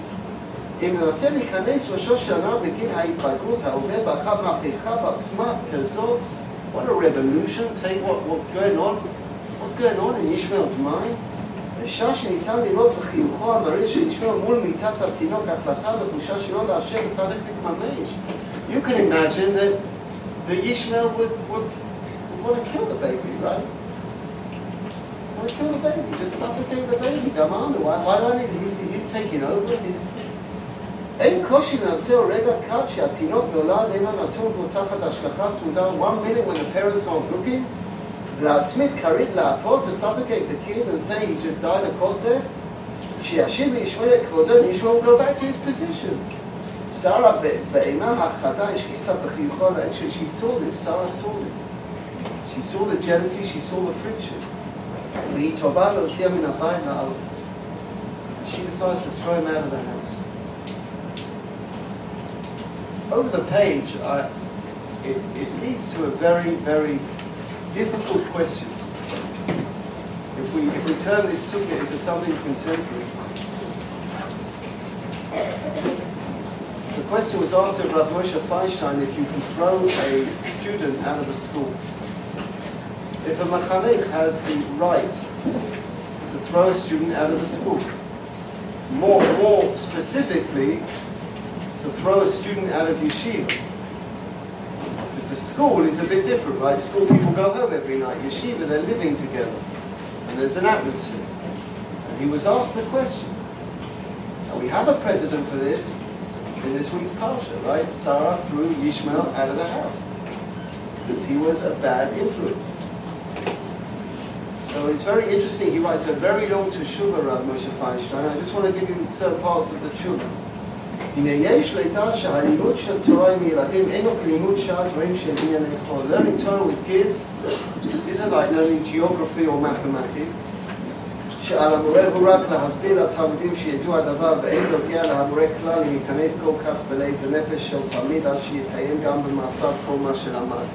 אם ננסה להיכנס ראשו של הנער בגיל ההתבגרות העובר באחת מהפכה בעוצמה כזאת, what a revolution, tell you what, what's going on, what's going on in Ishmael's mind. בשעה שניתן לראות בחיוכו המראה של ישמעאל מול מיטת התינוק החלטה נחושה שלא לאשר את ההליך להתממש. You can imagine that, that Ishmael would, would, would want to kill the baby, right? Want to kill the baby, just suffocate the baby, גמרנו, why, why do I need, he's, he's taking over, he's... אין קושי לנצל רגע קל שהתינוק נולד אין הנתון בו תחת השגחה צמודה one minute when the parents aren't looking להצמיד כרית לאפות to suffocate the kid and say he just died a cold death שישיב לישמעאל את כבודו and Ishmael will go back to his position שרה בעינה החטא השקיטה בחיוכו על האקשן she saw this, Sarah saw this she saw the jealousy, she saw the friction והיא טובה להוציאה מן הבית לארץ she decides to throw him out of the house Over the page, I, it, it leads to a very, very difficult question. If we, if we turn this sugya into something contemporary, the question was asked of Rav Moshe Feinstein if you can throw a student out of a school. If a machanech has the right to throw a student out of the school, more, more specifically, to throw a student out of yeshiva. Because the school is a bit different, right? School people go home every night. Yeshiva, they're living together. And there's an atmosphere. And he was asked the question. And we have a precedent for this in this week's parsha, right? Sarah threw Yishmael out of the house. Because he was a bad influence. So it's very interesting. He writes a very long Teshuvah, Rav Moshe Feinstein. I just want to give you certain parts of the Teshuvah. הנה יש לדעת שהלימוד של תורה עם ילדים אינו כלימוד שעה דברים של ענייני חול. Learning Torah with kids isn't like learning geography or mathematics. שעל המורה הוא רק להסביר לתלמידים שידעו הדבר ואין נוגע להמורה כלל אם ייכנס כל כך בלית הנפש של תלמיד עד שיתקיים גם במעשיו כל מה שלמד.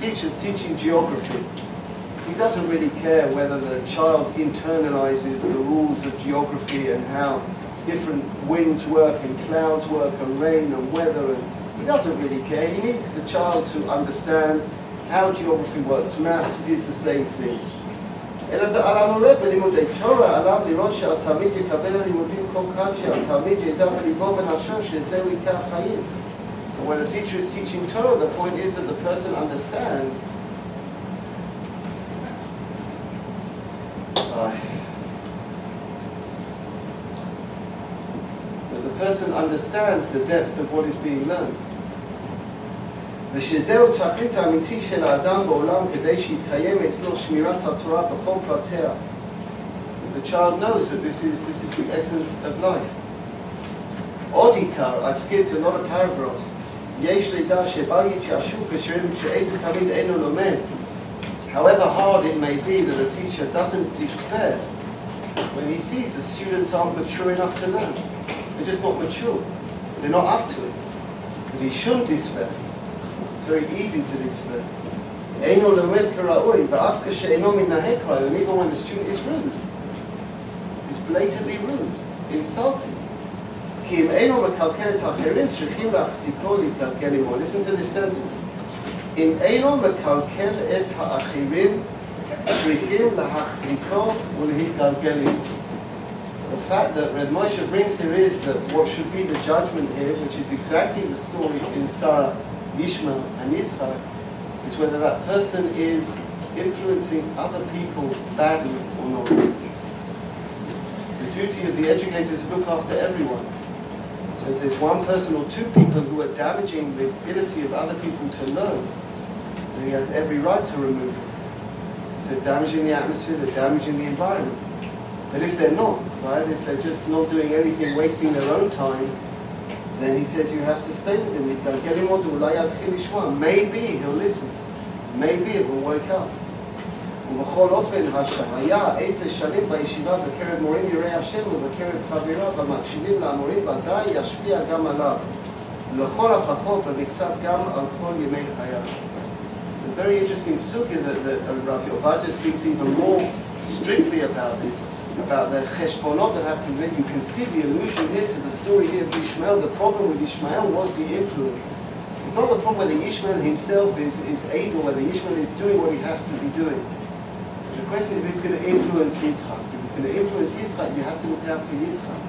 Teacher's teaching geography. He doesn't really care whether the child internalizes the rules of geography and how different winds work and clouds work and rain and weather and he doesn't really care. He needs the child to understand how geography works. Maths is the same thing. אלא על המורה בלימודי תורה עליו לראות שהתלמיד יקבל לימודים כל כך שהתלמיד ידע בליבו ונפשו שזהו עיקר החיים. And when a teacher is teaching Torah, the point is that the person understands person understands the depth of what is being learned. ושזהו תכלית האמיתי של האדם בעולם כדי שיתקיים אצלו שמירת התורה בכל פרטיה. The child knows that this is, this is the essence of life. עוד עיקר, I skipped a lot of paragraphs. יש לידע שבל יתייאשו כאשר שאיזה תלמיד אינו לומד. However hard it may be that a teacher doesn't despair when he sees the students aren't mature enough to learn. They're just not mature. They're not up to it. But he shouldn't despair. It's very easy to despair. אינו לומד כראוי, ואף כשאינו מנהג כראוי, and even when the student is rude. Is blatantly rude, insulting. כי אם אינו מקלקל את האחרים, צריכים להחזיקו להתגלגל עמו. Listen to this sentence. אם אינו מקלקל את האחרים, צריכים להחזיקו ולהתגלגל עמו. the fact that Rav Moshe brings here is that what should be the judgment here, which is exactly the story in Sarah Yishmael and Yitzchak is whether that person is influencing other people badly or not. The duty of the educator is to look after everyone. So if there's one person or two people who are damaging the ability of other people to learn, then he has every right to remove them. They're damaging the atmosphere, they're damaging the environment. But if they're not, right? If they're just not doing anything, wasting their own time, then he says you have to stay with him. Maybe he'll listen. Maybe it will work out. ובכל אופן, השהיה עשר שנים בישיבה בקרב מורים יראי השם ובקרב חבריו המקשיבים לאמורים ודאי ישפיע גם עליו, לכל הפחות גם על כל ימי חייו. The very interesting sugya that, that Rav speaks even more strictly about this about the cheshbonot that have to be made. You can see the allusion here to the story here of Ishmael. The problem with Ishmael was the influence. It's not the problem whether Ishmael himself is, is able, whether Ishmael is doing what he has to be doing. The question is if it's going to influence Yitzchak. If it's going to influence Yitzchak, you have to look out for Yitzchak.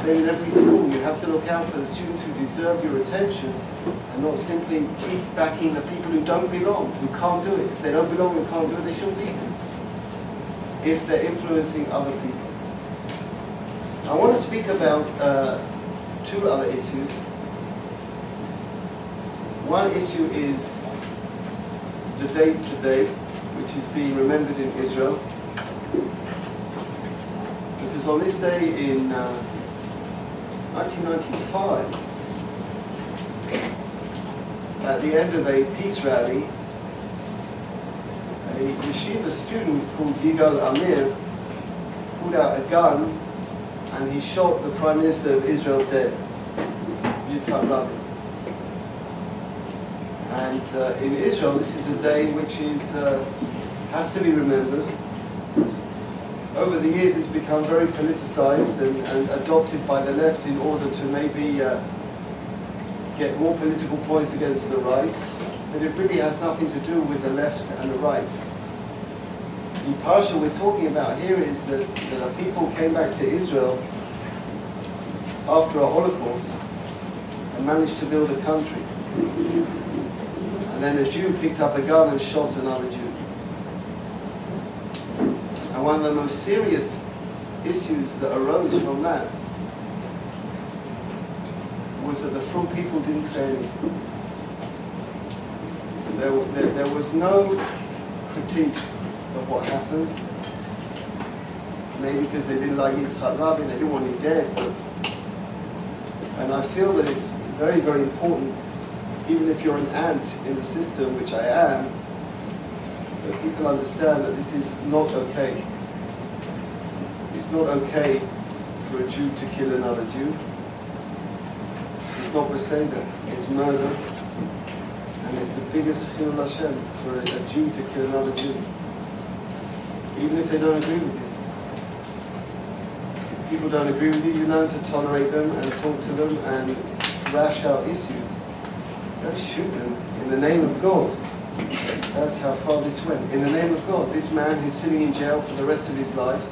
Same in every school, you have to look out for the students who deserve your attention and not simply keep backing the people who don't belong, who can't do it. If they don't belong and can't do it, they shouldn't be here. If they're influencing other people. I want to speak about uh, two other issues. One issue is the date today, which is being remembered in Israel. Because on this day in uh, 1995, at the end of a peace rally, a yeshiva student called Yigal Amir pulled out a gun and he shot the Prime Minister of Israel dead, Yitzhak Rabin. And uh, in Israel, this is a day which is uh, has to be remembered. Over the years, it's become very politicized and, and adopted by the left in order to maybe uh, get more political points against the right. But it really has nothing to do with the left and the right. The parsha we're talking about here is that, that a people came back to Israel after a Holocaust and managed to build a country. And then a Jew picked up a gun and shot another Jew. And one of the most serious issues that arose from that was that the Frum people didn't say anything. There, there, there was no critique what happened. Maybe because they didn't like Yitzhak Rabin, they didn't want him dead. And I feel that it's very, very important even if you're an ant in the system, which I am, that people understand that this is not okay. It's not okay for a Jew to kill another Jew. It's not Beseda, it's murder. And it's the biggest chilul Hashem for a Jew to kill another Jew. Even if they don't agree with you. If people don't agree with you, you learn to tolerate them and talk to them and rash out issues. Don't shoot them in the name of God. That's how far this went. In the name of God, this man who's sitting in jail for the rest of his life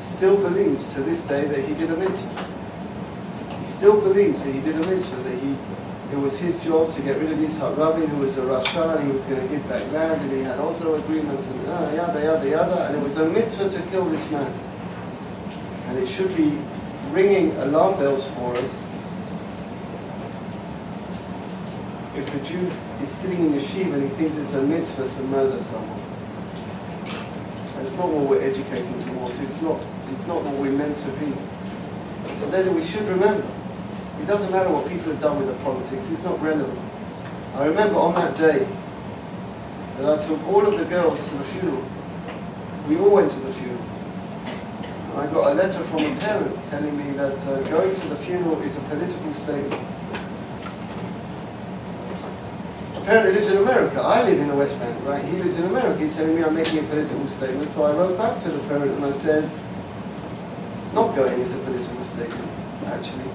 still believes to this day that he did a mitzvah. He still believes that he did a mitzvah, that it was his job to get rid of Yitzhak Rabin, who was a Rasha, and he was going to give back land, and he had also agreements, and uh, yada, yada, yada, and it was a mitzvah to kill this man. And it should be ringing alarm bells for us if a Jew is sitting in yeshiva and he thinks it's a mitzvah to murder someone. That's not what we're educating towards. It's not, it's not what we're meant to be. So then we should remember, it doesn't matter what people have done with the politics, it's not relevant. I remember on that day that I took all of the girls to the funeral. We all went to the funeral. I got a letter from a parent telling me that uh, going to the funeral is a political statement. Apparently lives in America. I live in the West Bank, right? He lives in America. He's telling me I'm making a political statement. So I wrote back to the parent and I said, not going is a political statement, actually.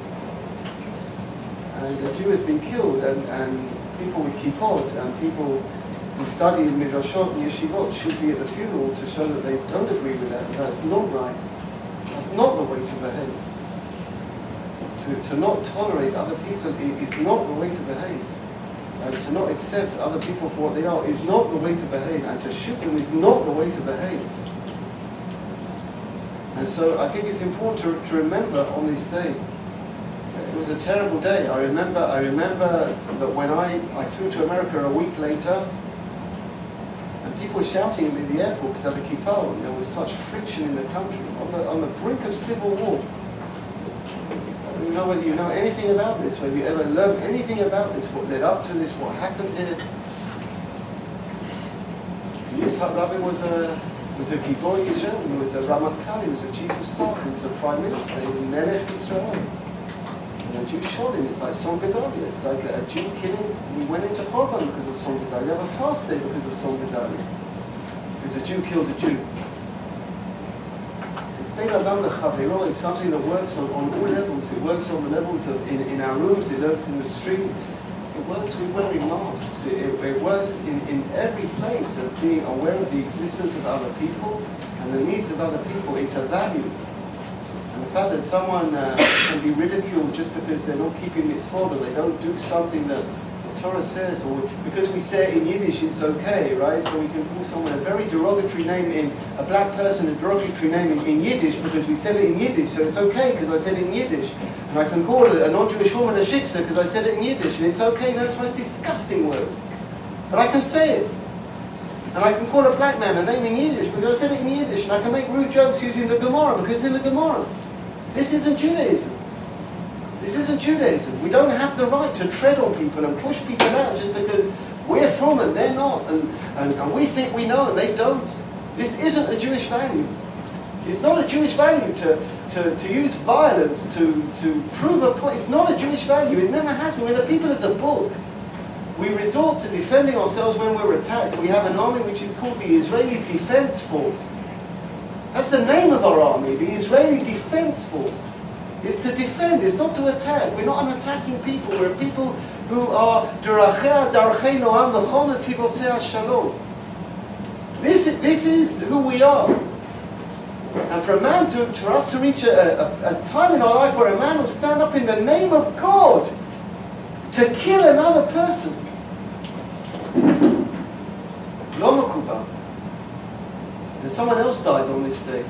And a Jew has been killed, and, and people with kippot and people who study in midrashot and yeshivot should be at the funeral to show that they don't agree with that. That's not right. That's not the way to behave. To, to not tolerate other people is not the way to behave. And to not accept other people for what they are is not the way to behave. And to shoot them is not the way to behave. And so I think it's important to, to remember on this day. It was a terrible day. I remember, I remember that when I, I flew to America a week later, and people were shouting at me in the airport because of the kippah, and there was such friction in the country, on the, on the brink of civil war. I don't know whether you know anything about this, whether you ever learned anything about this, what led up to this, what happened here. Yitzhak Rabin was a was a Gibor Israel, he was a Ramatkal, he was a chief of staff, he was a prime minister, he was Israel. And a Jew shot him, it's like Tzom Gedalia, it's like a Jew killing, he went into Korban because of Tzom Gedalia, you have a fast day because of Tzom Gedalia. Because a Jew killed a Jew. It's Bein Adam Lechavero is something that works on, on all levels. It works on the levels of in, in our rooms, it works in the streets, it works with wearing masks. It, it, it works in, in every place of being aware of the existence of other people and the needs of other people. It's a value. Fact that someone uh, can be ridiculed just because they're not keeping mitzvot or they don't do something that the Torah says, or because we say it in Yiddish, it's okay, right? So we can call someone a very derogatory name in a black person, a derogatory name in, in Yiddish because we said it in Yiddish, so it's okay because I said it in Yiddish. And I can call a non-Jewish woman a shiksa because I said it in Yiddish, and it's okay, that's the most disgusting word. But I can say it. And I can call a black man a name in Yiddish because I said it in Yiddish, and I can make rude jokes using the Gemara because it's in the Gemara. This isn't Judaism. This isn't Judaism. We don't have the right to tread on people and push people out just because we're frum and they're not, and, and, and we think we know and they don't. This isn't a Jewish value. It's not a Jewish value to, to, to use violence to, to prove a point. It's not a Jewish value. It never has been. We're the people of the book. We resort to defending ourselves when we're attacked. We have an army which is called the Israeli Defense Force. That's the name of our army, the Israeli Defense Force. It's to defend, it's not to attack. We're not an attacking people. We're people who are. This, this is who we are. And for a man to, for us to reach a, a, a time in our life where a man will stand up in the name of God to kill another person. Lo makubal. And someone else died on this day.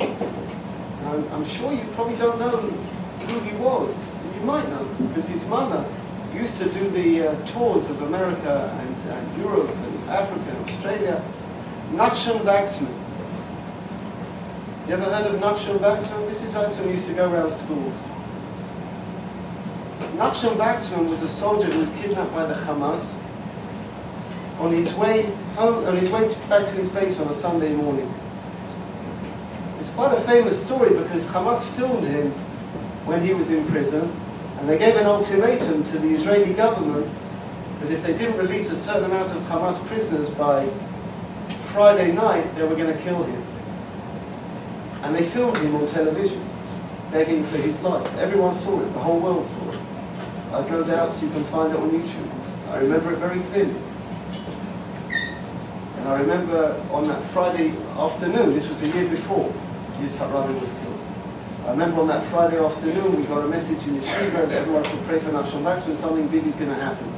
I'm, I'm sure you probably don't know who he was. You might know, because his mother used to do the uh, tours of America and, Europe and Africa and Australia. Nachshon Waxman. You ever heard of Nachshon Waxman? Mrs. Waxman used to go around schools. Nachshon Waxman was a soldier who was kidnapped by the Hamas on his way home, on his way to, back to his base on a Sunday morning. It's quite a famous story because Hamas filmed him when he was in prison, and they gave an ultimatum to the Israeli government that if they didn't release a certain amount of Hamas prisoners by Friday night, they were going to kill him. And they filmed him on television, begging for his life. Everyone saw it, the whole world saw it. I've no doubts you can find it on YouTube. I remember it very clearly. And I remember on that Friday afternoon, this was a year before Yitzhak Rabin was killed. I remember on that Friday afternoon, we got a message in Yeshiva that everyone should pray for Nachshon Waxman, something big is going to happen.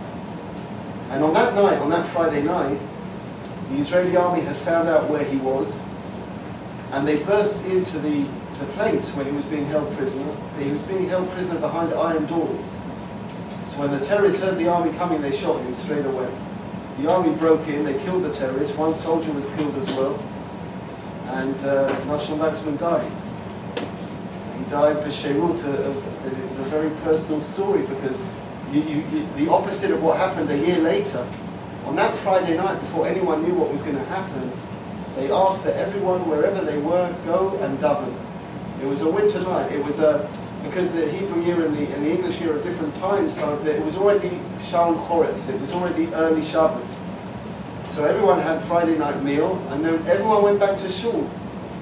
And on that night, on that Friday night, the Israeli army had found out where he was, and they burst into the, the place where he was being held prisoner. He was being held prisoner behind iron doors. So when the terrorists heard the army coming, they shot him straight away. The army broke in, they killed the terrorists, one soldier was killed as well, and uh, Waxman died. He died b'sherut, it was a very personal story because you, you, the opposite of what happened a year later, on that Friday night, before anyone knew what was going to happen, they asked that everyone, wherever they were, go and daven. It was a winter night. It was a because the Hebrew year and the, and the English year are different times, so it was already Shalom Choref. It was already early Shabbos. So everyone had Friday night meal, and then everyone went back to shul.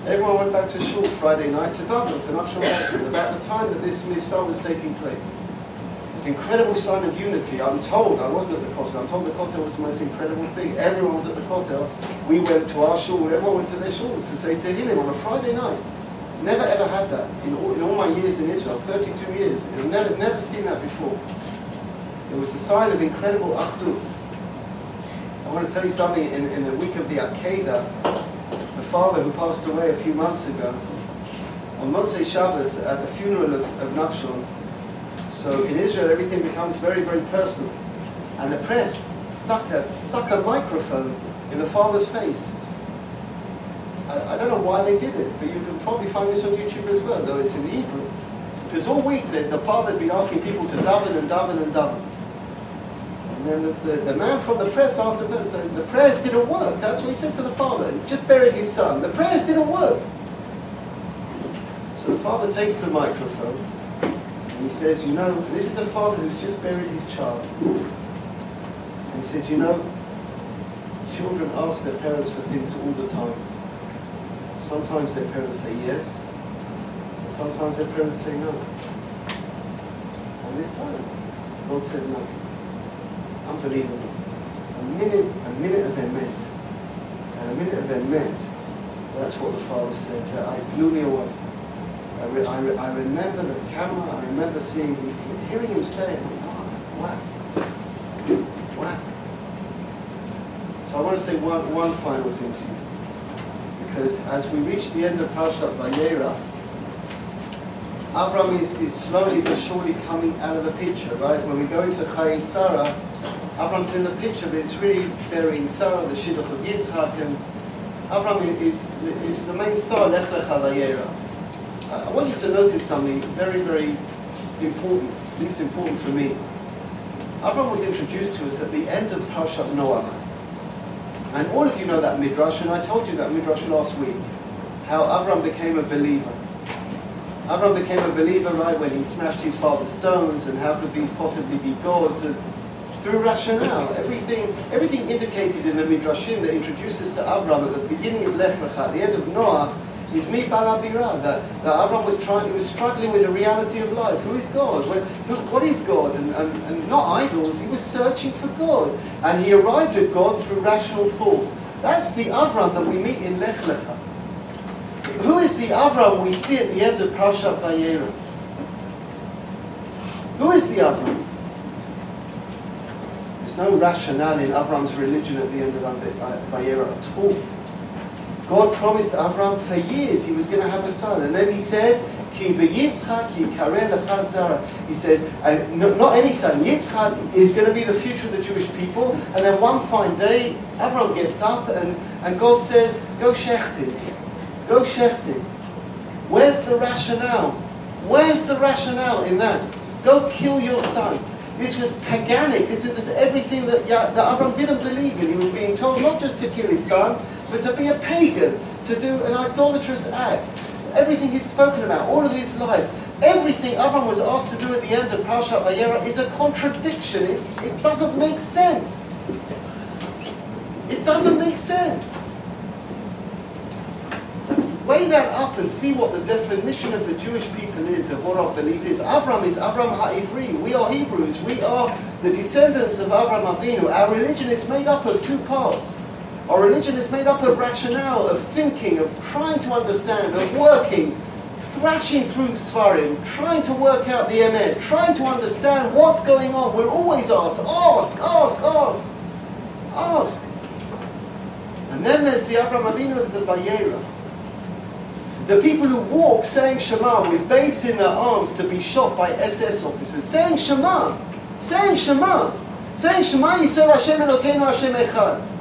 Everyone went back to shul Friday night to daven for Nachshon Waxman about the time that this mitzvah was taking place. It's an incredible sign of unity. I'm told, I wasn't at the Kotel, I'm told the Kotel was the most incredible thing. Everyone was at the Kotel. We went to our shul, everyone went to their shuls to say Tehillim on a Friday night. Never ever had that in all, in all my years in Israel, 32 years. I've never, never seen that before. It was a sign of incredible achdut. I want to tell you something. In, in the week of the Akedah, the father who passed away a few months ago, on Motzei Shabbos at the funeral of, of Nachshon, so in Israel everything becomes very, very personal. And the press stuck a, stuck a microphone in the father's face. I, I don't know why they did it, but you can probably find this on YouTube as well, though it's in Hebrew. Because all week the, the father had been asking people to daven and daven and daven. And then the, the, the man from the press asked him, the prayers didn't work. That's what he says to the father. He's just buried his son. The prayers didn't work. So the father takes the microphone and he says, you know, this is a father who's just buried his child. And he said, you know, children ask their parents for things all the time. Sometimes their parents say yes, and sometimes their parents say no. And this time, God said no. Unbelievable. A minute, a minute of their met, and a minute of their met, that's what the father said, that I blew me away. I, re, I, re, I remember the camera, I remember seeing, hearing him say, wow, wow. So I want to say one, one final thing to you. Because as we reach the end of Parashat Vayera, Avram is, is slowly but surely coming out of the picture, right? When we go into Chayei Sarah, Avram's in the picture, but it's really burying Sarah, the shidduch of Yitzhak, and Avram is, is the main star, Lech Lecha Vayera. I want you to notice something very, very important, at least important to me. Avram was introduced to us at the end of Parashat Noach. And all of you know that midrash, and I told you that midrash last week, how Avram became a believer. Avram became a believer right when he smashed his father's stones, and how could these possibly be gods? And through rationale, everything, everything indicated in the midrashim that introduces to Avram at the beginning of Lech Lecha, at the end of Noah, is me balabira, that, that Avram was trying, he was struggling with the reality of life. Who is God? What, who, what is God? And, and, and not idols, he was searching for God. And he arrived at God through rational thought. That's the Avram that we meet in Lech Lecha. Who is the Avram we see at the end of Parashat Vayera? Who is the Avram? There's no rationale in Avram's religion at the end of Vayera at all. God promised Avram for years he was going to have a son. And then he said, Ki Yitzchak He said, not any son, Yitzchak is going to be the future of the Jewish people. And then one fine day, Avram gets up and, and God says, Go shechting. Go shechting. Where's the rationale? Where's the rationale in that? Go kill your son. This was paganic. This was everything that, that Avram didn't believe in. He was being told not just to kill his son, but to be a pagan, to do an idolatrous act. Everything he's spoken about, all of his life, everything Avram was asked to do at the end of Parashat Vayera is a contradiction. It's, it doesn't make sense. It doesn't make sense. Weigh that up and see what the definition of the Jewish people is, of what our belief is. Avram is Avram Ha'ivri. We are Hebrews. We are the descendants of Avram Avinu. Our religion is made up of two parts. Our religion is made up of rationale, of thinking, of trying to understand, of working, thrashing through Svarim, trying to work out the Emet, trying to understand what's going on. We're always asked, ask, ask, ask, ask. And then there's the Abraham Avinu of the Vayera. The people who walk saying Shema with babes in their arms to be shot by SS officers, saying Shema, saying Shema, saying Shema Yisrael Hashem Elokeinu Hashem Echad.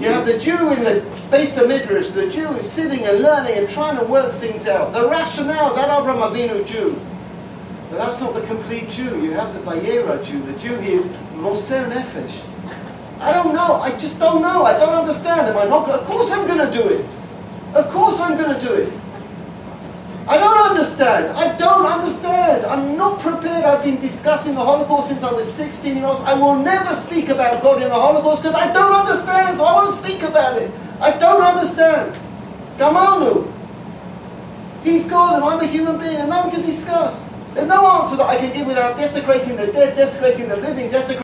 You have the Jew in the Beis HaMidrash, the Jew is sitting and learning and trying to work things out. The rationale, that Abraham Avinu Jew. But that's not the complete Jew. You have the Vayera Jew. The Jew is Moser Nefesh. I don't know. I just don't know. I don't understand. Am I not? Of course I'm going to do it. Of course I'm going to do it. I don't understand. I don't understand. I'm not prepared. I've been discussing the Holocaust since I was 16 years old. I will never speak about God in the Holocaust because I don't understand, so I won't speak about it. I don't understand. Gamanu. He's God and I'm a human being and nothing to discuss. There's no answer that I can give without desecrating the dead, desecrating the living, desecrating